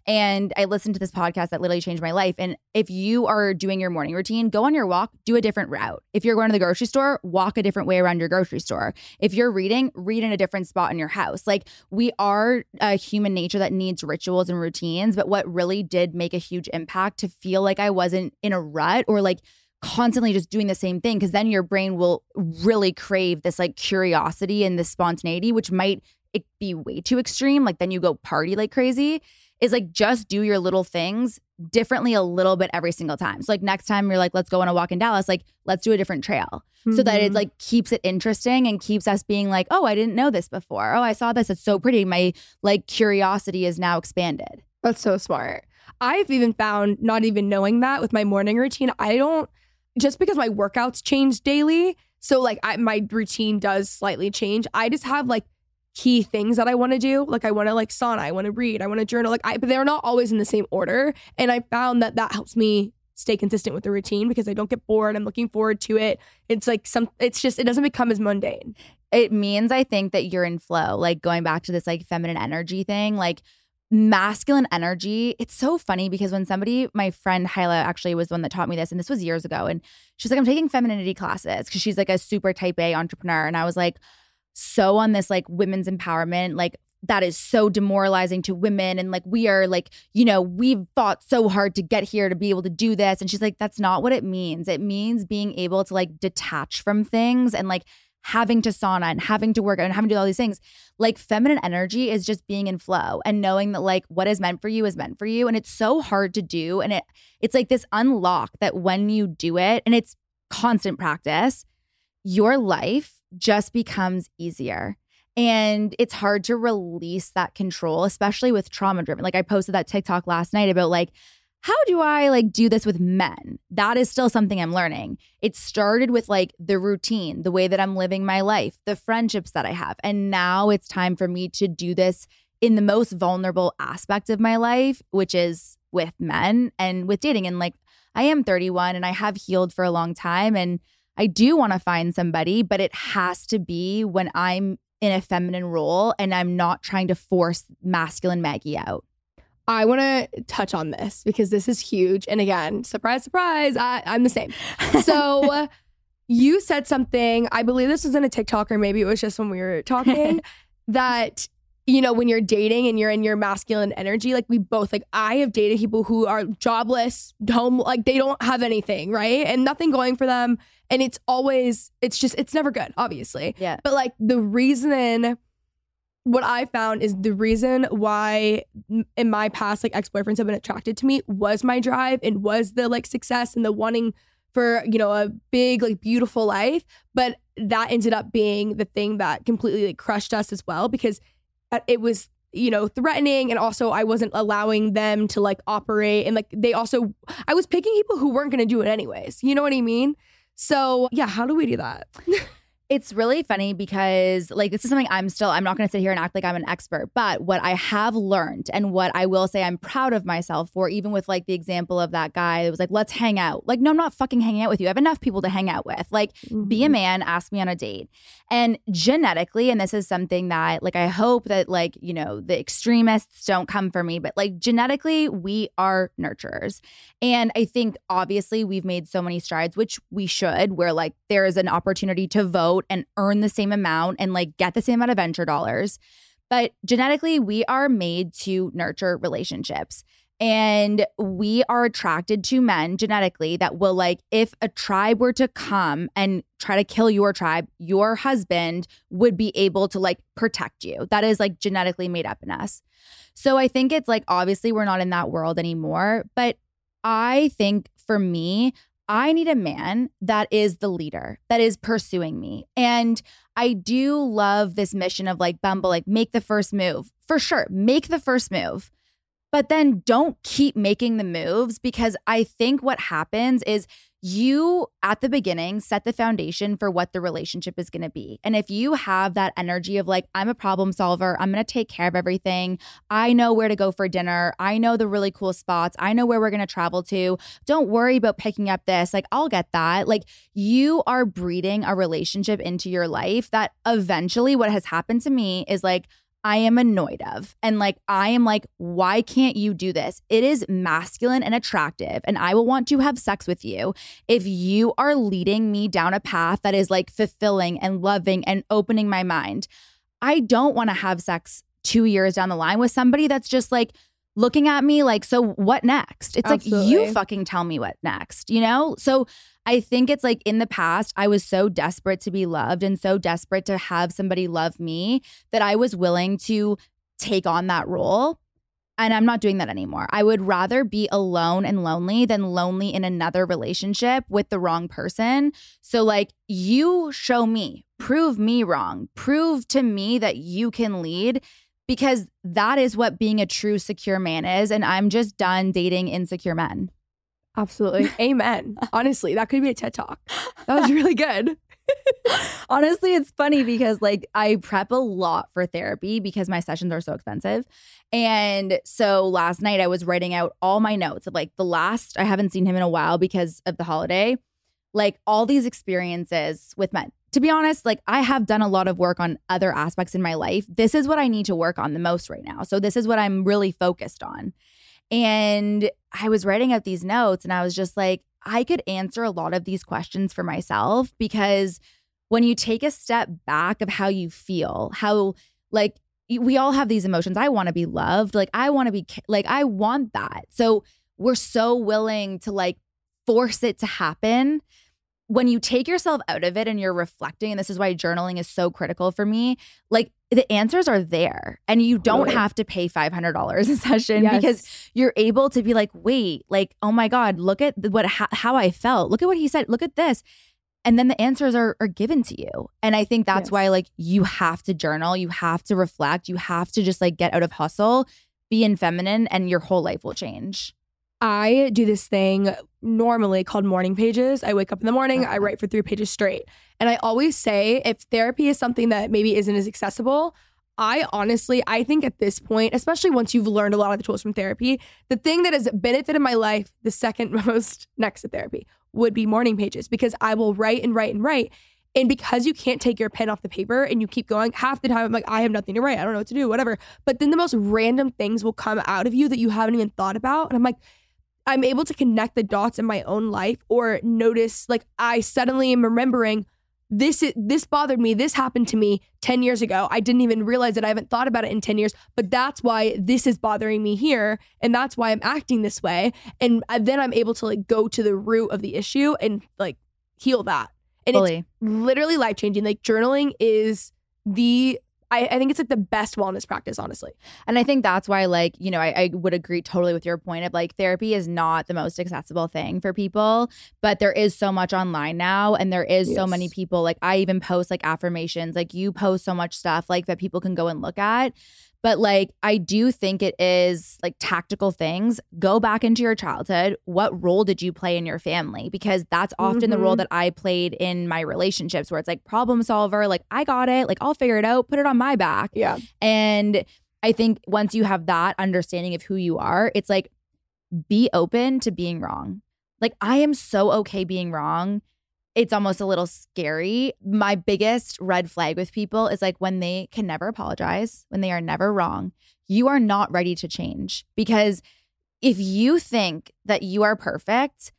And I listened to this podcast that literally changed my life. And if you are doing your morning routine, go on your walk, do a different route. If you're going to the grocery store, walk a different way around your grocery store. If you're reading, read in a different spot in your house. Like we are a human nature that needs rituals and routines. But what really did make a huge impact to feel like I wasn't in a rut or like constantly just doing the same thing because then your brain will really crave this like curiosity and this spontaneity which might be way too extreme like then you go party like crazy is like just do your little things differently a little bit every single time so like next time you're like let's go on a walk in dallas like let's do a different trail so that it Mhm. like keeps it interesting and keeps us being like oh i didn't know this before oh i saw this it's so pretty my like curiosity is now expanded That's so smart. I've even found not even knowing that with my morning routine, I don't just because my workouts change daily. So like I, my routine does slightly change. I just have like key things that I want to do. Like I want to like sauna, I want to read, I want to journal. Like I, but they're not always in the same order. And I found that that helps me stay consistent with the routine because I don't get bored. I'm looking forward to it. It's like some. It's just it doesn't become as mundane. it means I think that you're in flow, like going back to this like feminine energy thing. Like masculine energy, it's so funny because when somebody, my friend Hyla actually was the one that taught me this, and this was years ago. And she's like, I'm taking femininity classes because she's like a super type A entrepreneur. And I was like, so on this like women's empowerment, like that is so demoralizing to women. And like, we are like, you know, we've fought so hard to get here to be able to do this. And she's like, that's not what it means. It means being able to like detach from things and like having to sauna and having to work out and having to do all these things. Like feminine energy is just being in flow and knowing that like what is meant for you is meant for you. And it's so hard to do. And it it's like this unlock that when you do it, and it's constant practice, your life just becomes easier. And it's hard to release that control, especially with trauma driven. Like I posted that TikTok last night about like how do I like do this with men? That is still something I'm learning. It started with like the routine, the way that I'm living my life, the friendships that I have. And now it's time for me to do this in the most vulnerable aspect of my life, which is with men and with dating. And like, I am 31 and I have healed for a long time. And I do want to find somebody, but it has to be when I'm in a feminine role and I'm not trying to force masculine Maggie out. I want to touch on this because this is huge. And again, surprise, surprise, I, I'm the same. So you said something, I believe this was in a TikTok or maybe it was just when we were talking, that, you know, when you're dating and you're in your masculine energy, like we both, like I have dated people who are jobless, home, like they don't have anything, right? And nothing going for them. And it's always, it's just, it's never good, obviously. Yeah. But like the reason what I found is the reason why in my past like ex-boyfriends have been attracted to me was my drive and was the like success and the wanting for, you know, a big like beautiful life, but that ended up being the thing that completely like crushed us as well because uh, it was you know threatening and also I wasn't allowing them to like operate and like they also I was picking people who weren't going to do it anyways. You know what I mean? So, yeah, how do we do that? It's really funny because, like, this is something I'm still, I'm not going to sit here and act like I'm an expert, but what I have learned and what I will say I'm proud of myself for, even with like the example of that guy that was like, let's hang out. Like, no, I'm not fucking hanging out with you. I have enough people to hang out with. Like, mm-hmm. be a mm-hmm. man, ask me on a date. And genetically, and this is something that, like, I hope that, like, you know, the extremists don't come for me, but like, genetically, we are nurturers. And I think obviously we've made so many strides, which we should, where like there is an opportunity to vote and earn the same amount and like get the same amount of venture dollars. But genetically, we are made to nurture relationships. And we are attracted to men genetically that will, like, if a tribe were to come and try to kill your tribe, your husband would be able to, like, protect you. That is, like, genetically made up in us. So I think it's like, obviously, we're not in that world anymore. But I think for me, I need a man that is the leader, that is pursuing me. And I do love this mission of like Bumble, like make the first move. For sure, make the first move. But then don't keep making the moves because I think what happens is you at the beginning set the foundation for what the relationship is going to be. And if you have that energy of like, I'm a problem solver, I'm going to take care of everything, I know where to go for dinner, I know the really cool spots, I know where we're going to travel to, don't worry about picking up this, like, I'll get that. Like, you are breeding a relationship into your life that eventually what has happened to me is like, I am annoyed of. And like, I am like, why can't you do this? It is masculine and attractive. And I will want to have sex with you if you are leading me down a path that is like fulfilling and loving and opening my mind. I don't want to have sex two years down the line with somebody that's just like, looking at me like, so what next? It's Absolutely. like, you fucking tell me what next, you know? So I think it's like in the past, I was so desperate to be loved and so desperate to have somebody love me that I was willing to take on that role. And I'm not doing that anymore. I would rather be alone and lonely than lonely in another relationship with the wrong person. So, like, you show me, prove me wrong, prove to me that you can lead because that is what being a true secure man is. And I'm just done dating insecure men. Absolutely. Amen. Honestly, that could be a TED talk. That was really good. Honestly, it's funny because like I prep a lot for therapy because my sessions are so expensive. And so last night I was writing out all my notes of like the last, I haven't seen him in a while because of the holiday, like all these experiences with men to be honest, like I have done a lot of work on other aspects in my life. This is what I need to work on the most right now. So this is what I'm really focused on. And I was writing out these notes and I was just like, I could answer a lot of these questions for myself because when you take a step back of how you feel, how like we all have these emotions. I want to be loved. Like I want to be like I want that. So we're so willing to like force it to happen. When you take yourself out of it and you're reflecting, and this is why journaling is so critical for me, like the answers are there and you don't have to pay $500 a session yes. because you're able to be like, wait, like, oh my God, look at what, how I felt. Look at what he said. Look at this and then the answers are are given to you and i think that's yes. why like you have to journal you have to reflect you have to just like get out of hustle be in feminine and your whole life will change i do this thing normally called morning pages i wake up in the morning i uh-huh. write for three pages straight and i always say if therapy is something that maybe isn't as accessible I honestly, I think at this point, especially once you've learned a lot of the tools from therapy, the thing that has benefited my life the second most next to therapy would be morning pages because I will write and write and write. And because you can't take your pen off the paper and you keep going, half the time I'm like, I have nothing to write. I don't know what to do, whatever. But then the most random things will come out of you that you haven't even thought about. And I'm like, I'm able to connect the dots in my own life or notice, like, I suddenly am remembering this this bothered me. This happened to me 10 years ago. I didn't even realize that i haven't thought about it in 10 years but that's why this is bothering me here and that's why i'm acting this way. And uh, then i'm able to like go to the root of the issue and like heal that. And Fully. it's literally life changing like journaling is the I, I, think it's like the best wellness practice, honestly. And I think that's why, like, you know, I, I, would agree totally with your point of like therapy is not the most accessible thing for people, but there is so much online now. And there is yes. so many people, like, I even post like affirmations, like, you post so much stuff like that people can go and look at. But like, I do think it is like tactical things. Go back into your childhood. What role did you play in your family? Because that's often mm-hmm. the role mm-hmm. that I played in my relationships where it's like problem solver, like, I got it, like, I'll figure it out, put it on my back. Yeah. And I think once you have that understanding of who you are, it's like, be open to being wrong. Like, I am so okay being wrong it's almost a little scary. My biggest red flag with people is like when they can never apologize, when they are never wrong, you are not ready to change. Because if you think that you are perfect,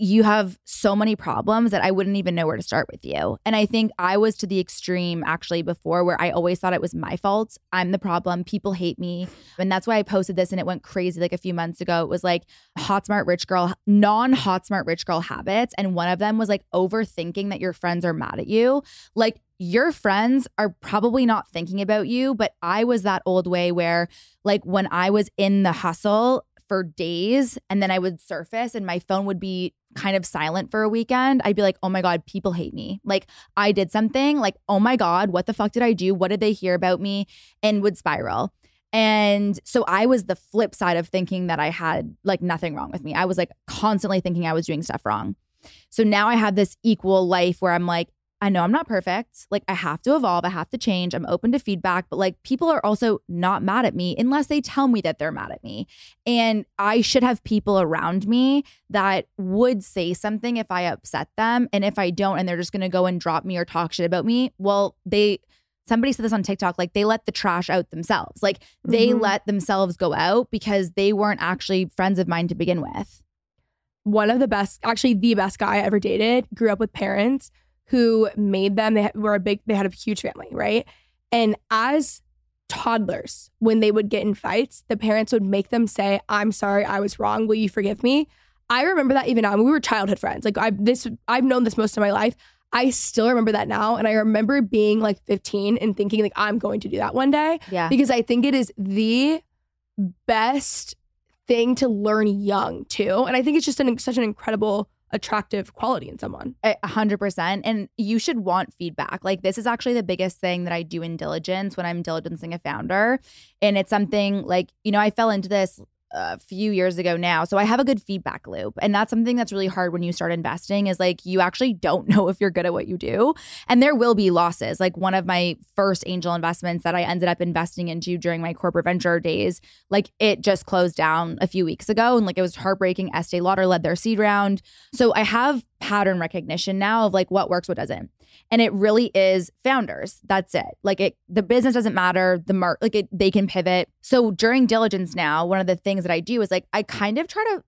you have so many problems that I wouldn't even know where to start with you. And I think I was to the extreme actually before where I always thought it was my fault. I'm the problem. People hate me. And that's why I posted this and it went crazy like a few months ago. It was like hot, smart, rich girl, non hot, smart, rich girl habits. And one of them was like overthinking that your friends are mad at you. Like, your friends are probably not thinking about you, but I was that old way where, like, when I was in the hustle, for days and then I would surface and my phone would be kind of silent for a weekend, I'd be like, oh my God, people hate me. Like I did something, like, oh my God, what the fuck did I do? What did they hear about me? And would spiral. And so I was the flip side of thinking that I had like nothing wrong with me. I was like constantly thinking I was doing stuff wrong. So now I have this equal life where I'm like, I know I'm not perfect. Like, I have to evolve. I have to change. I'm open to feedback, but like, people are also not mad at me unless they tell me that they're mad at me. And I should have people around me that would say something if I upset them. And if I don't, and they're just going to go and drop me or talk shit about me, well, they, somebody said this on TikTok, like they let the trash out themselves. Like, they mm-hmm. let themselves go out because they weren't actually friends of mine to begin with. One of the best, actually, the best guy I ever dated, grew up with parents who made them. They were a big, they had a huge family, right? And as toddlers, when they would get in fights, the parents would make them say, "I'm sorry, I was wrong. Will you forgive me?" I remember that even now. I mean, we were childhood friends. Like I this, I've known this most of my life. I still remember that now, and I remember being like 15 and thinking like I'm going to do that one day. Yeah, because I think it is the best thing to learn young too, and I think it's just an, such an incredible attractive quality in someone. A hundred percent. And you should want feedback. Like this is actually the biggest thing that I do in diligence when I'm diligencing a founder. And it's something like, you know, I fell into this a few years ago now. So I have a good feedback loop. And that's something that's really hard when you start investing is like you actually don't know if you're good at what you do. And there will be losses. Like one of my first angel investments that I ended up investing into during my corporate venture days, like it just closed down a few weeks ago. And like it was heartbreaking. Estee Lauder led their seed round. So I have pattern recognition now of like what works, what doesn't. And it really is founders. That's it. Like it, the business doesn't matter. The mark, like it, they can pivot. So during diligence now, one of the things that I do is like I kind of try to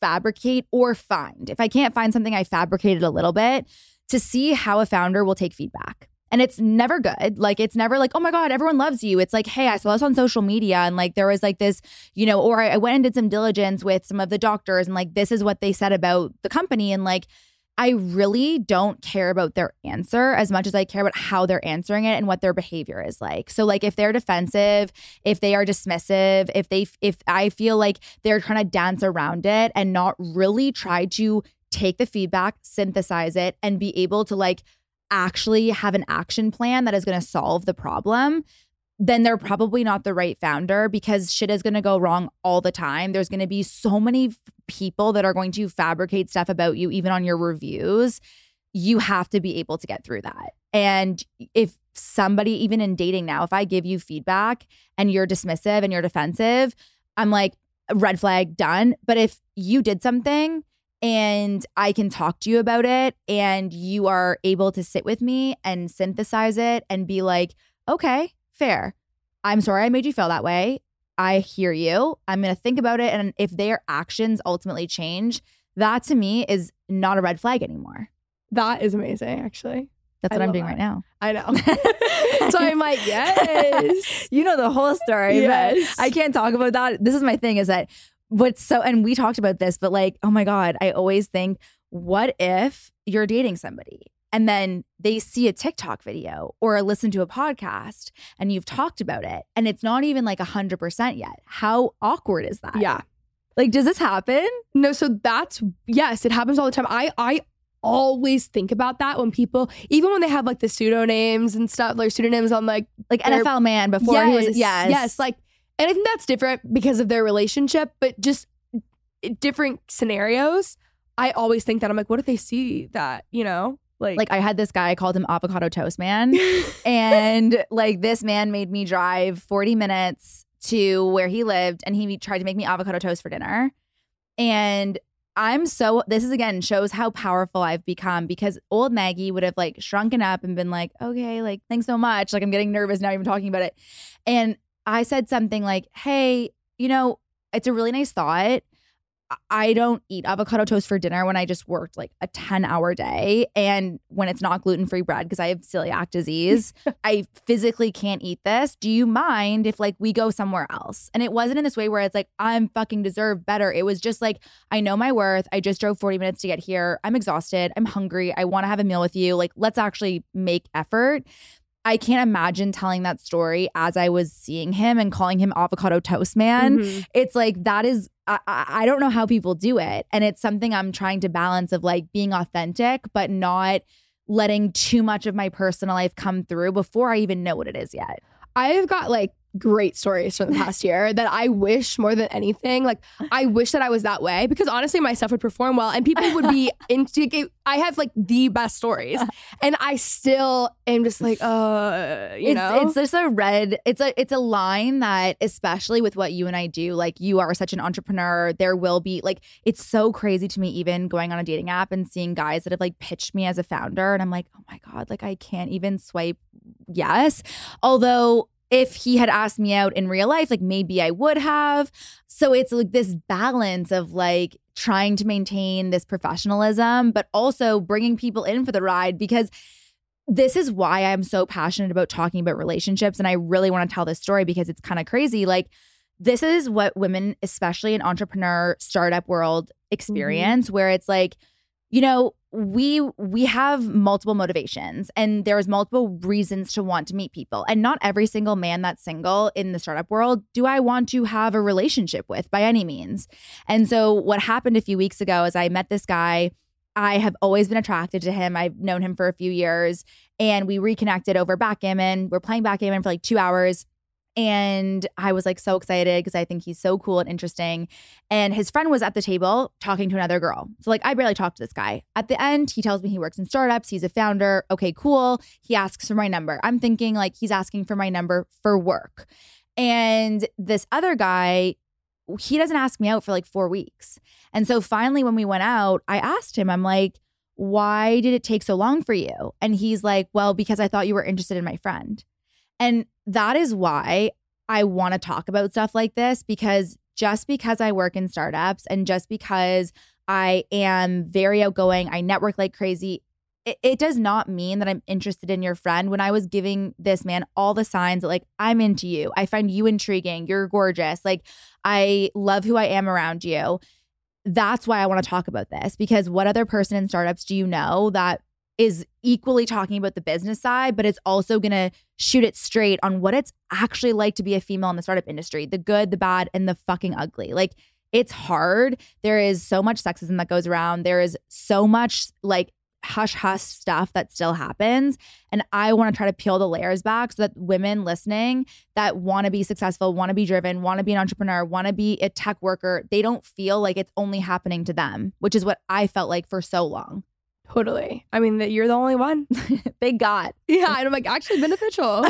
fabricate or find. If I can't find something, I fabricate it a little bit to see how a founder will take feedback. And it's never good. Like, it's never like, oh my God, everyone loves you. It's like, hey, I saw this on social media. And like, there was like this, you know, or I, I went and did some diligence with some of the doctors and like, this is what they said about the company. And like, I really don't care about their answer as much as I care about how they're answering it and what their behavior is like. So like if they're defensive, if they are dismissive, if they if I feel like they're trying to dance around it and not really try to take the feedback, synthesize it and be able to like actually have an action plan that is going to solve the problem, then they're probably not the right founder because shit is going to go wrong all the time. There's going to be so many f- people that are going to fabricate stuff about you, even on your reviews. You have to be able to get through that. And if somebody, even in dating now, if I give you feedback and you're dismissive and you're defensive, I'm like, red flag, done. But if you did something and I can talk to you about it and you are able to sit with me and synthesize it and be like, okay, fair. I'm sorry I made you feel that way. I hear you. I'm going to think about it. And if their actions ultimately change, that to me is not a red flag anymore. That is amazing, actually. That's I what I'm doing that. right now. I know. so I'm like, yes. you know the whole story. Yes. But I can't talk about that. This is my thing is that what's so, and we talked about this, but like, oh my God, I always think, what if you're dating somebody and then they see a TikTok video or listen to a podcast and you've talked about it and it's not even like 100% yet? How awkward is that? Yeah. Like, does this happen? No, so that's yes, it happens all the time. I I always think about that when people, even when they have like the pseudonames and stuff, like pseudonyms on like Like NFL man before he was, yes. yes, like, and I think that's different because of their relationship, but just eh, different scenarios. I always think that I'm like, what if they see that, you know, like, like I had this guy, I called him avocado toast man. and like this man made me drive 40 minutes to where he lived and he tried to make me avocado toast for dinner. And I'm so this is again shows how powerful I've become because old Maggie would have like shrunken up and been like, okay, like thanks so much. Like I'm getting nervous now even talking about it. And I said something like, hey, you know, it's a really nice thought. I don't eat avocado toast for dinner when I just worked like a 10 hour day and when it's not gluten free bread because I have celiac disease. I physically can't eat this. Do you mind if like we go somewhere else? And it wasn't in this way where it's like, I'm fucking deserve better. It was just like, I know my worth. I just drove 40 minutes to get here. I'm exhausted. I'm hungry. I want to have a meal with you. Like, let's actually make effort. I can't imagine telling that story as I was seeing him and calling him avocado toast man Mhm. it's like that is I, I don't know how people do it. And it's something i'm trying to balance of like being authentic but not letting too much of my personal life come through before i even know what it is yet. I've got like great stories from the past year that I wish more than anything, like I wish that I was that way because honestly, my stuff would perform well and people would be into. I have like the best stories, and I still am just like, uh, you it's, know, it's just a red it's a it's a line that especially with what you and i do like you are such an entrepreneur there will be like it's so crazy to me even going on a dating app and seeing guys that have like pitched me as a founder and i'm like oh my god like i can't even swipe yes although if he had asked me out in real life like maybe i would have so it's like this balance of like trying to maintain this professionalism but also bringing people in for the ride because this is why I'm so passionate about talking about relationships. And I really want to tell this story because it's kind of crazy. Like, this is what women, especially in entrepreneur startup world, mm-hmm. experience, where it's like, you know, we we have multiple motivations and there's multiple reasons to want to meet people and not every single man that's single in the startup world do i want to have a relationship with by any means and so what happened a few weeks ago is i met this guy I have always been attracted to him. I've known him for a few years and we reconnected over backgammon. We're playing backgammon for like two hours. And I was like so excited because I think he's so cool and interesting. And his friend was at the table talking to another girl. So, like, I barely talked to this guy. At the end, he tells me he works in startups. He's a founder. Okay, cool. He asks for my number. I'm thinking like he's asking for my number for work. And this other guy, he doesn't ask me out for like four weeks. And so finally, when we went out, I asked him, I'm like, why did it take so long for you? And he's like, well, because I thought you were interested in my friend. And that is why I want to talk about stuff like this because just because I work in startups and just because I am very outgoing, I network like crazy, it, it, does not mean that I'm interested in your friend. When I was giving this man all the signs that, like, I'm into you, I find you intriguing, you're gorgeous, like, I love who I am around you. That's why I want to talk about this because what other person in startups do you know that is equally talking about the business side, but it's also going to shoot it straight on what it's actually like to be a female in the startup industry the good, the bad, and the fucking ugly. Like, it's hard. There is so much sexism that goes around. There is so much like hush hush stuff that still happens. And I want to try to peel the layers back so that women listening that want to be successful, want to be driven, want to be an entrepreneur, want to be a tech worker, they don't feel like it's only happening to them, which is what I felt like for so long. Totally. I mean, that you're the only one. Thank God. Yeah, and I'm like actually beneficial.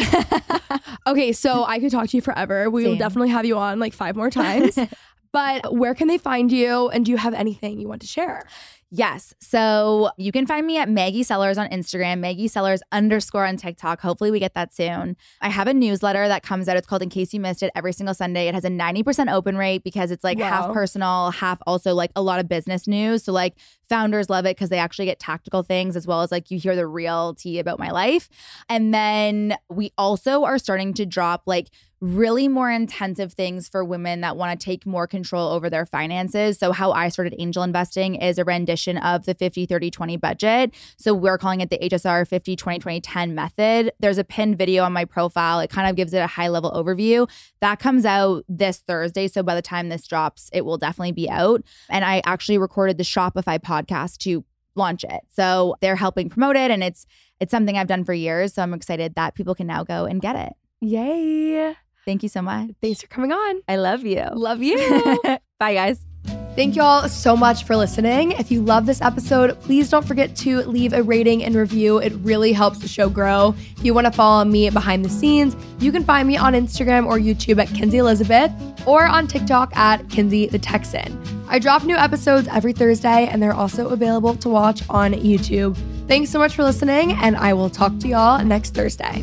okay, so I could talk to you forever. We Same. will definitely have you on like five more times. but where can they find you? And do you have anything you want to share? Yes. So you can find me at Maggie Sellers on Instagram, Maggie Sellers underscore on TikTok. Hopefully, we get that soon. I have a newsletter that comes out. It's called In Case You Missed It every single Sunday. It has a 90% open rate because it's like wow. half personal, half also like a lot of business news. So, like, founders love it because they actually get tactical things as well as like you hear the real tea about my life. And then we also are starting to drop like really more intensive things for women that want to take more control over their finances. So, how I started angel investing is a rendition of the 50, 30, 20 budget. So, we're calling it the HSR 50, 20, 20, 10 method. There's a pinned video on my profile. It kind of gives it a high level overview. That comes out this Thursday. So, by the time this drops, it will definitely be out. And I actually recorded the Shopify podcast to launch it. So, they're helping promote it and it's it's something I've done for years. So, I'm excited that people can now go and get it. Yay. Thank you so much. Thanks for coming on. I love you. Love you. Bye, guys. Thank you all so much for listening. If you love this episode, please don't forget to leave a rating and review. It really helps the show grow. If you want to follow me behind the scenes, you can find me on Instagram or YouTube at Kenzie Elizabeth or on TikTok at Kenzie the Texan. I drop new episodes every Thursday and they're also available to watch on YouTube. Thanks so much for listening, and I will talk to y'all next Thursday.